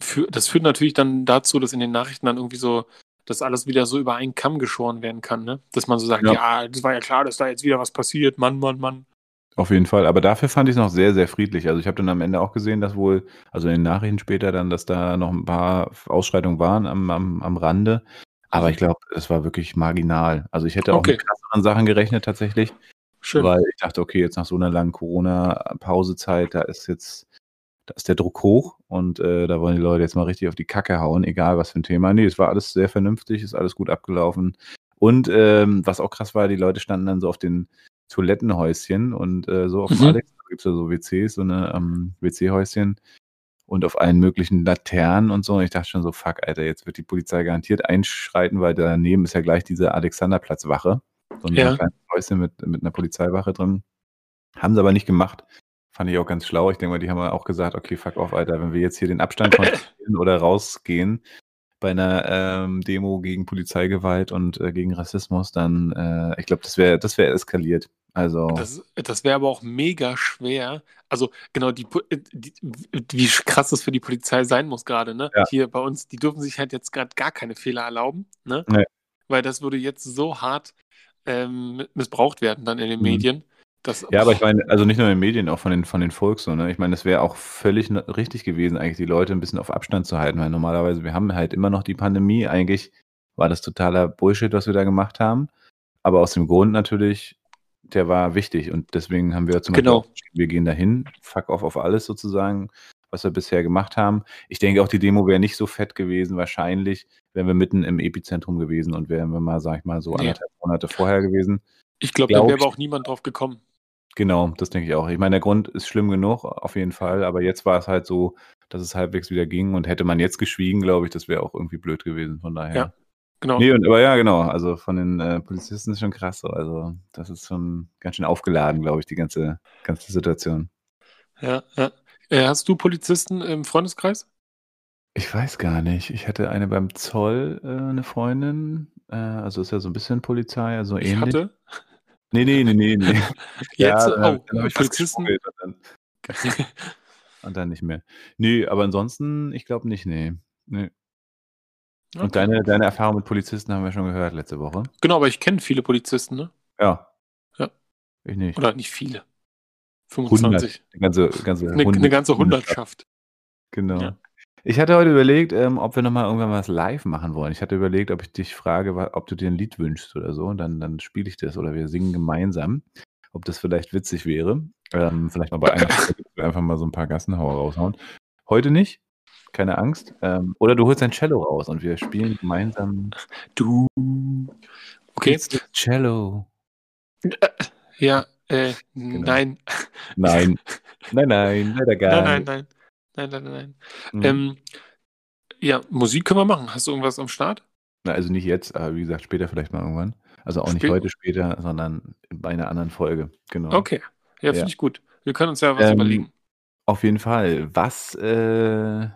S2: für, das führt natürlich dann dazu, dass in den Nachrichten dann irgendwie so, dass alles wieder so über einen Kamm geschoren werden kann, ne? Dass man so sagt,
S1: Ja.
S2: ja, das war ja klar, dass da jetzt wieder was passiert, Mann, Mann, Mann.
S1: Auf jeden Fall. Aber dafür fand ich es noch sehr, sehr friedlich. Also ich habe dann am Ende auch gesehen, dass wohl, also in den Nachrichten später dann, dass da noch ein paar Ausschreitungen waren am, am, am Rande. Aber ich glaube, es war wirklich marginal. Also ich hätte auch
S2: Okay.
S1: mit krasseren Sachen gerechnet tatsächlich.
S2: Schön.
S1: Weil ich dachte, okay, jetzt nach so einer langen Corona-Pausezeit, da ist jetzt, da ist der Druck hoch und äh, da wollen die Leute jetzt mal richtig auf die Kacke hauen, egal was für ein Thema. Nee, es war alles sehr vernünftig, ist alles gut abgelaufen. Und ähm, was auch krass war, die Leute standen dann so auf den Toilettenhäuschen und äh, so auf dem
S2: Mhm.
S1: Alex, gibt es ja so WCs, so eine ähm, WC-Häuschen und auf allen möglichen Laternen und so. Und ich dachte schon so, fuck, Alter, jetzt wird die Polizei garantiert einschreiten, weil daneben ist ja gleich diese Alexanderplatzwache. So ein
S2: Ja.
S1: kleines Häuschen mit, mit einer Polizeiwache drin. Haben sie aber nicht gemacht. Fand ich auch ganz schlau. Ich denke mal, die haben auch gesagt, okay, fuck off, Alter, wenn wir jetzt hier den Abstand kontrollieren oder rausgehen bei einer ähm, Demo gegen Polizeigewalt und äh, gegen Rassismus, dann, äh, ich glaube, das wäre das wäre eskaliert. Also,
S2: Das, das wäre aber auch mega schwer. Also, genau, die, äh, die, wie krass das für die Polizei sein muss gerade, ne?
S1: Ja.
S2: Hier bei uns, die dürfen sich halt jetzt gerade gar keine Fehler erlauben, ne?
S1: Nee.
S2: Weil das würde jetzt so hart ähm, missbraucht werden dann in den
S1: Mhm.
S2: Medien. Das,
S1: Ja, aber ich meine, also nicht nur in den Medien, auch von den, von den Volks so, ne? Ich meine, es wäre auch völlig richtig gewesen, eigentlich die Leute ein bisschen auf Abstand zu halten, weil normalerweise, wir haben halt immer noch die Pandemie. Eigentlich war das totaler Bullshit, was wir da gemacht haben. Aber aus dem Grund natürlich, der war wichtig und deswegen haben wir zum
S2: Genau.
S1: Beispiel, wir gehen dahin, fuck off auf alles sozusagen, was wir bisher gemacht haben. Ich denke auch, die Demo wäre nicht so fett gewesen, wahrscheinlich, wären wir mitten im Epizentrum gewesen und wären wir mal, sag ich mal, so
S2: Nee.
S1: anderthalb Monate vorher gewesen.
S2: ich glaube, da
S1: glaub
S2: wäre aber auch niemand drauf gekommen.
S1: Genau, das denke ich auch. Ich meine, der Grund ist schlimm genug, auf jeden Fall, aber jetzt war es halt so, dass es halbwegs wieder ging und hätte man jetzt geschwiegen, glaube ich, das wäre auch irgendwie blöd gewesen, von daher.
S2: Ja. Genau.
S1: Nee, und, aber ja, genau, also von den äh, Polizisten ist schon krass so, also das ist schon ganz schön aufgeladen, glaube ich, die ganze, ganze Situation.
S2: Ja, ja. Äh, hast du Polizisten im Freundeskreis?
S1: Ich weiß gar nicht, ich hatte eine beim Zoll, äh, eine Freundin, äh, also ist ja so ein bisschen Polizei, also
S2: Ich
S1: ähnlich.
S2: hatte.
S1: Nee, nee, nee, nee, nee.
S2: Jetzt,
S1: ja, dann,
S2: oh,
S1: dann habe ich
S2: Polizisten.
S1: und dann, und dann nicht mehr. Nee, aber ansonsten, ich glaube nicht, nee. nee. Und
S2: Okay.
S1: deine, deine Erfahrung mit Polizisten haben wir schon gehört letzte Woche.
S2: Genau, aber ich kenne viele Polizisten, ne?
S1: Ja.
S2: Ja.
S1: Ich nicht.
S2: Oder nicht viele.
S1: 100.
S2: 25.
S1: Eine ganze, ganze,
S2: Eine,
S1: Hunde-
S2: eine ganze
S1: Hundertschaft.
S2: Hundertschaft.
S1: Genau.
S2: Ja.
S1: Ich hatte heute überlegt, ähm, ob wir nochmal irgendwann was live machen wollen. Ich hatte überlegt, ob ich dich frage, wa- ob du dir ein Lied wünschst oder so. Und dann, dann spiele ich das oder wir singen gemeinsam. Ob das vielleicht witzig wäre. Ähm, vielleicht mal bei einer Folge einfach mal so ein paar Gassenhauer raushauen. Heute nicht. Keine Angst. Ähm, oder du holst dein Cello raus und wir spielen gemeinsam
S2: Du. Okay.
S1: Cello.
S2: Ja, äh,
S1: Genau.
S2: nein.
S1: Nein. Nein, nein, leider gar
S2: Nein, nein, nein. Nein, nein, nein, nein.
S1: Mhm.
S2: Ähm, ja, Musik können wir machen. Hast du irgendwas am Start?
S1: Na, also nicht jetzt, aber wie gesagt, später vielleicht mal irgendwann. Also auch nicht
S2: Spä-
S1: heute später, sondern bei einer anderen Folge. Genau.
S2: Okay. Ja, finde
S1: Ja.
S2: ich gut. Wir können uns ja was
S1: Ähm,
S2: überlegen.
S1: Auf jeden Fall. Was, äh,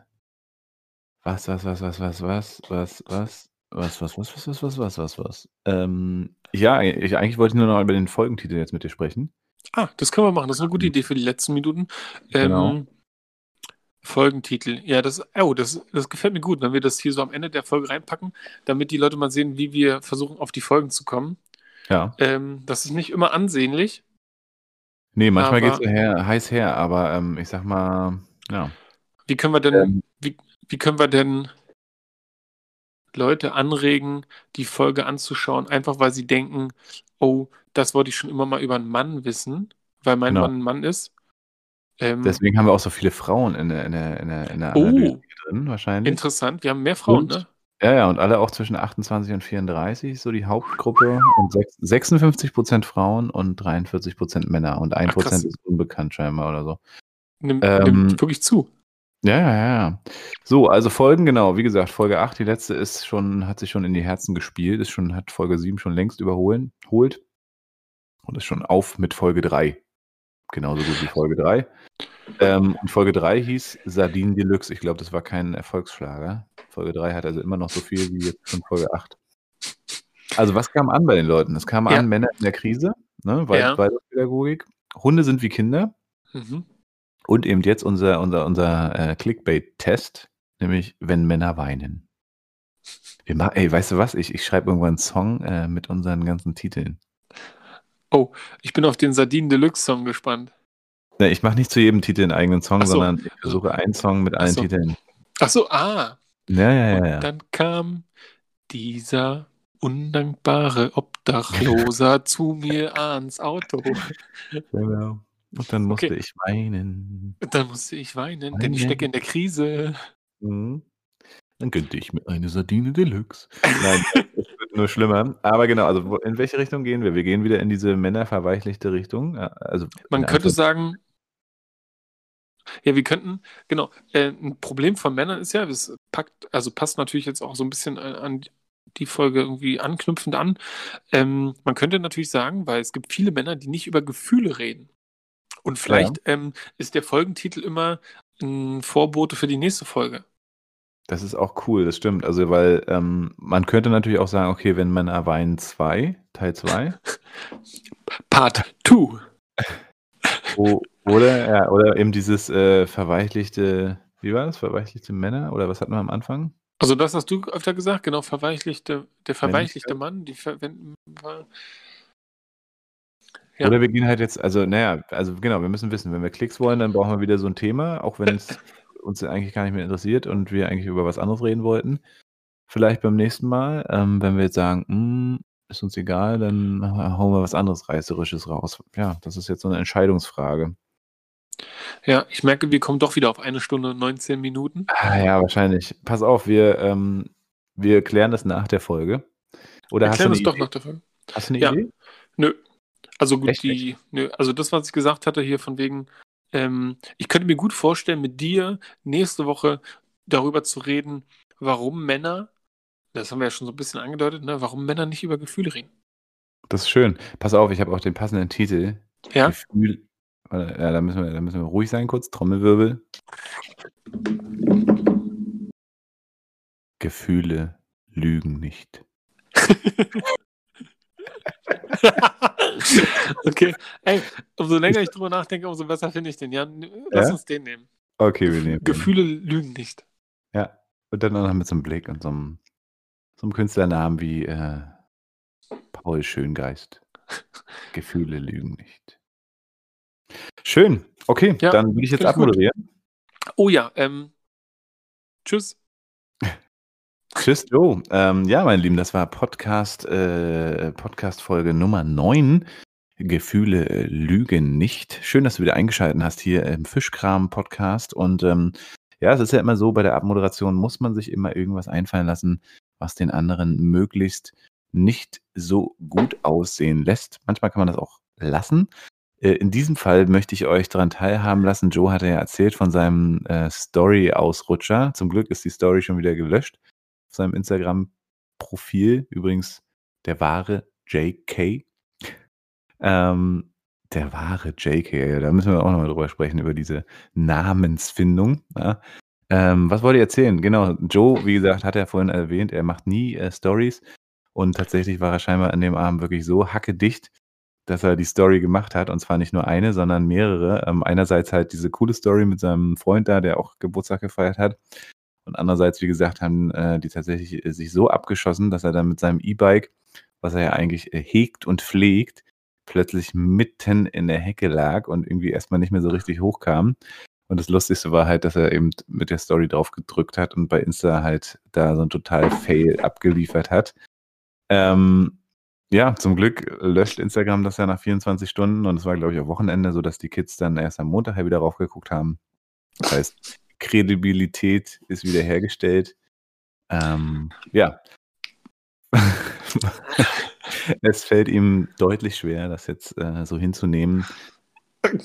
S1: was, was, was, was, was, was, was, was, was, was, was, was, was, was, was, was, was. Ähm, ja, ich, eigentlich wollte ich nur noch über den Folgentitel jetzt mit dir sprechen.
S2: Ah, das können wir machen. Das ist eine gute Idee für die letzten Minuten.
S1: Genau.
S2: Folgentitel. Ja, das, oh, das, das gefällt mir gut, wenn wir das hier so am Ende der Folge reinpacken, damit die Leute mal sehen, wie wir versuchen, auf die Folgen zu kommen.
S1: Ja.
S2: Ähm, das ist nicht immer ansehnlich.
S1: Nee, manchmal ja her, heiß her, aber ähm, ich sag mal, ja.
S2: Wie können wir denn,
S1: Ähm.
S2: wie, wie können wir denn Leute anregen, die Folge anzuschauen, einfach weil sie denken, oh, das wollte ich schon immer mal über einen Mann wissen, weil mein
S1: Genau.
S2: Mann ein Mann ist. Ähm,
S1: Deswegen haben wir auch so viele Frauen in der, in der, in der, in der
S2: Oh.
S1: Analyse drin, wahrscheinlich.
S2: interessant, wir haben mehr Frauen,
S1: Und-
S2: ne?
S1: Ja, ja, und alle auch zwischen 28 und 34, so die Hauptgruppe. Und sechs- 56% Frauen und 43% Männer. Und 1%
S2: krass.
S1: ist unbekannt scheinbar oder so.
S2: Nimmt,
S1: Ähm,
S2: nimmt wirklich zu.
S1: Ja, ja, ja, ja. So, also Folgen, genau. Wie gesagt, Folge 8, die letzte ist schon, hat sich schon in die Herzen gespielt, ist schon, hat Folge 7 schon längst überholen, holt. Und ist schon auf mit Folge 3. genauso gut wie Folge 3. Ähm, und Folge 3 hieß Sardinen Deluxe. Ich glaube, das war kein Erfolgsschlager. Folge 3 hat also immer noch so viel wie jetzt schon Folge 8. Also was kam an bei den Leuten? Es kam
S2: Ja.
S1: an Männer in der Krise, ne? Wald-
S2: Ja.
S1: Waldorfpädagogik. Hunde sind wie Kinder.
S2: Mhm.
S1: Und eben jetzt unser, unser, unser äh, Clickbait-Test, nämlich wenn Männer weinen. Wir ey, weißt du was? Ich, ich schreibe irgendwann einen Song äh, mit unseren ganzen Titeln.
S2: Oh, ich bin auf den Sardinen Deluxe Song gespannt.
S1: Ne, ich mache nicht zu jedem Titel einen eigenen Song,
S2: so.
S1: sondern ich versuche einen Song mit allen
S2: so.
S1: Titeln.
S2: Ach so, ah.
S1: Ja, ja, ja,
S2: Und
S1: ja.
S2: dann kam dieser undankbare Obdachloser zu mir ans Auto.
S1: Genau. Und dann musste
S2: Okay.
S1: ich weinen.
S2: Und dann musste ich weinen, denn ich
S1: Weinen.
S2: stecke in der Krise.
S1: Mhm. Dann könnte ich mir eine Sardine Deluxe. Nein, nur schlimmer. Aber genau, also in welche Richtung gehen wir? Wir gehen wieder in diese männerverweichlichte Richtung. Ja, Also
S2: Man könnte sagen, ja, wir könnten, genau, äh, ein Problem von Männern ist ja, das packt, also passt natürlich jetzt auch so ein bisschen an, an die Folge irgendwie anknüpfend an. Ähm, man könnte natürlich sagen, weil es gibt viele Männer, die nicht über Gefühle reden. Und vielleicht ähm, ist der Folgentitel immer ein Vorbote für die nächste Folge.
S1: Das ist auch cool, das stimmt. Also, weil ähm, man könnte natürlich auch sagen, okay, wenn Männer weinen 2, Teil 2,
S2: Part 2.
S1: o- oder, ja, oder eben dieses äh, verweichlichte, wie war das? Verweichlichte Männer? Oder was hatten wir am Anfang?
S2: Also das hast du öfter gesagt, genau, verweichlichte, der verweichlichte Mann, die ver wenn, war- Ja.
S1: Oder wir gehen halt jetzt, also, naja, also genau, wir müssen wissen, wenn wir Klicks wollen, dann brauchen wir wieder so ein Thema, auch wenn es uns eigentlich gar nicht mehr interessiert und wir eigentlich über was anderes reden wollten. Vielleicht beim nächsten Mal, ähm, wenn wir jetzt sagen, "Hm, ist uns egal, dann hauen wir was anderes Reißerisches raus. Ja, das ist jetzt so eine Entscheidungsfrage.
S2: Ja, ich merke, wir kommen doch wieder auf eine Stunde und 19 Minuten.
S1: Ah, ja, wahrscheinlich. Pass auf, wir, ähm, wir klären das nach der Folge. Oder
S2: Wir
S1: hast du
S2: klären
S1: eine
S2: das doch nach der Folge.
S1: Hast du eine
S2: Ja.
S1: Idee?
S2: Nö. Also gut,
S1: Echt
S2: die, nö, also das, was ich gesagt hatte hier von wegen, ähm, ich könnte mir gut vorstellen, mit dir nächste Woche darüber zu reden, warum Männer, das haben wir ja schon so ein bisschen angedeutet, ne, warum Männer nicht über Gefühle reden.
S1: Das ist schön. Pass auf, ich habe auch den passenden Titel.
S2: Ja?
S1: Gefühl. Ja, da müssen, wir, da müssen wir ruhig sein kurz. Trommelwirbel. Gefühle lügen nicht.
S2: okay. Ey, umso länger ich drüber nachdenke, umso besser finde ich den. Ja, n- lass
S1: Ja?
S2: uns den nehmen.
S1: Okay, wir nehmen. den.
S2: Gefühle lügen nicht.
S1: Ja. Und dann auch noch mit so einem Blick und so einem, so einem Künstlernamen wie äh, Paul Schöngeist. Gefühle lügen nicht. Schön. Okay,
S2: Ja,
S1: dann will ich jetzt abmoderieren.
S2: Oh ja, ähm, tschüss.
S1: Tschüss, Joe. Ähm, ja, meine Lieben, das war Podcast, äh, Podcast-Folge Nummer 9. Gefühle äh, lügen nicht. Schön, dass du wieder eingeschaltet hast hier im Fischkram-Podcast. Und ähm, ja, es ist ja immer so, bei der Abmoderation muss man sich immer irgendwas einfallen lassen, was den anderen möglichst nicht so gut aussehen lässt. Manchmal kann man das auch lassen. Äh, In diesem Fall möchte ich euch daran teilhaben lassen. Joe hatte ja erzählt von seinem äh, Story-Ausrutscher. Zum Glück ist die Story schon wieder gelöscht auf seinem Instagram-Profil. Übrigens der wahre JK. Ähm, der wahre JK, da müssen wir auch nochmal drüber sprechen, über diese Namensfindung. Ja. Ähm, was wollt ihr erzählen? Genau, Joe, wie gesagt, hat er vorhin erwähnt, er macht nie äh, Stories und tatsächlich war er scheinbar an dem Abend wirklich so hackedicht, dass er die Story gemacht hat und zwar nicht nur eine, sondern mehrere. Ähm, einerseits halt diese coole Story mit seinem Freund da, der auch Geburtstag gefeiert hat und andererseits, wie gesagt, haben äh, die tatsächlich äh, sich so abgeschossen, dass er dann mit seinem E-Bike, was er ja eigentlich äh, hegt und pflegt, plötzlich mitten in der Hecke lag und irgendwie erstmal nicht mehr so richtig hochkam. Und das Lustigste war halt, dass er eben mit der Story drauf gedrückt hat und bei Insta halt da so ein total Fail abgeliefert hat. Ähm, ja, zum Glück löscht Instagram das ja nach 24 Stunden und es war, glaube ich, am Wochenende, sodass die Kids dann erst am Montag ja wieder raufgeguckt haben. Das heißt, Kredibilität ist wieder hergestellt. Ähm, ja. es fällt ihm deutlich schwer, das jetzt äh, so hinzunehmen.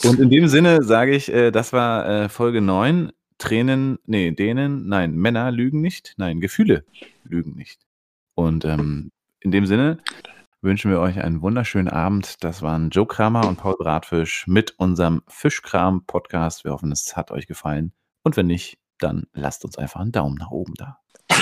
S1: Und in dem Sinne sage ich, äh, das war äh, Folge 9. Tränen, nee, denen, nein, Männer lügen nicht, nein, Gefühle lügen nicht. Und ähm, in dem Sinne wünschen wir euch einen wunderschönen Abend. Das waren Joe Kramer und Paul Bratfisch mit unserem Fischkram-Podcast. Wir hoffen, es hat euch gefallen. Und wenn nicht, dann lasst uns einfach einen Daumen nach oben da.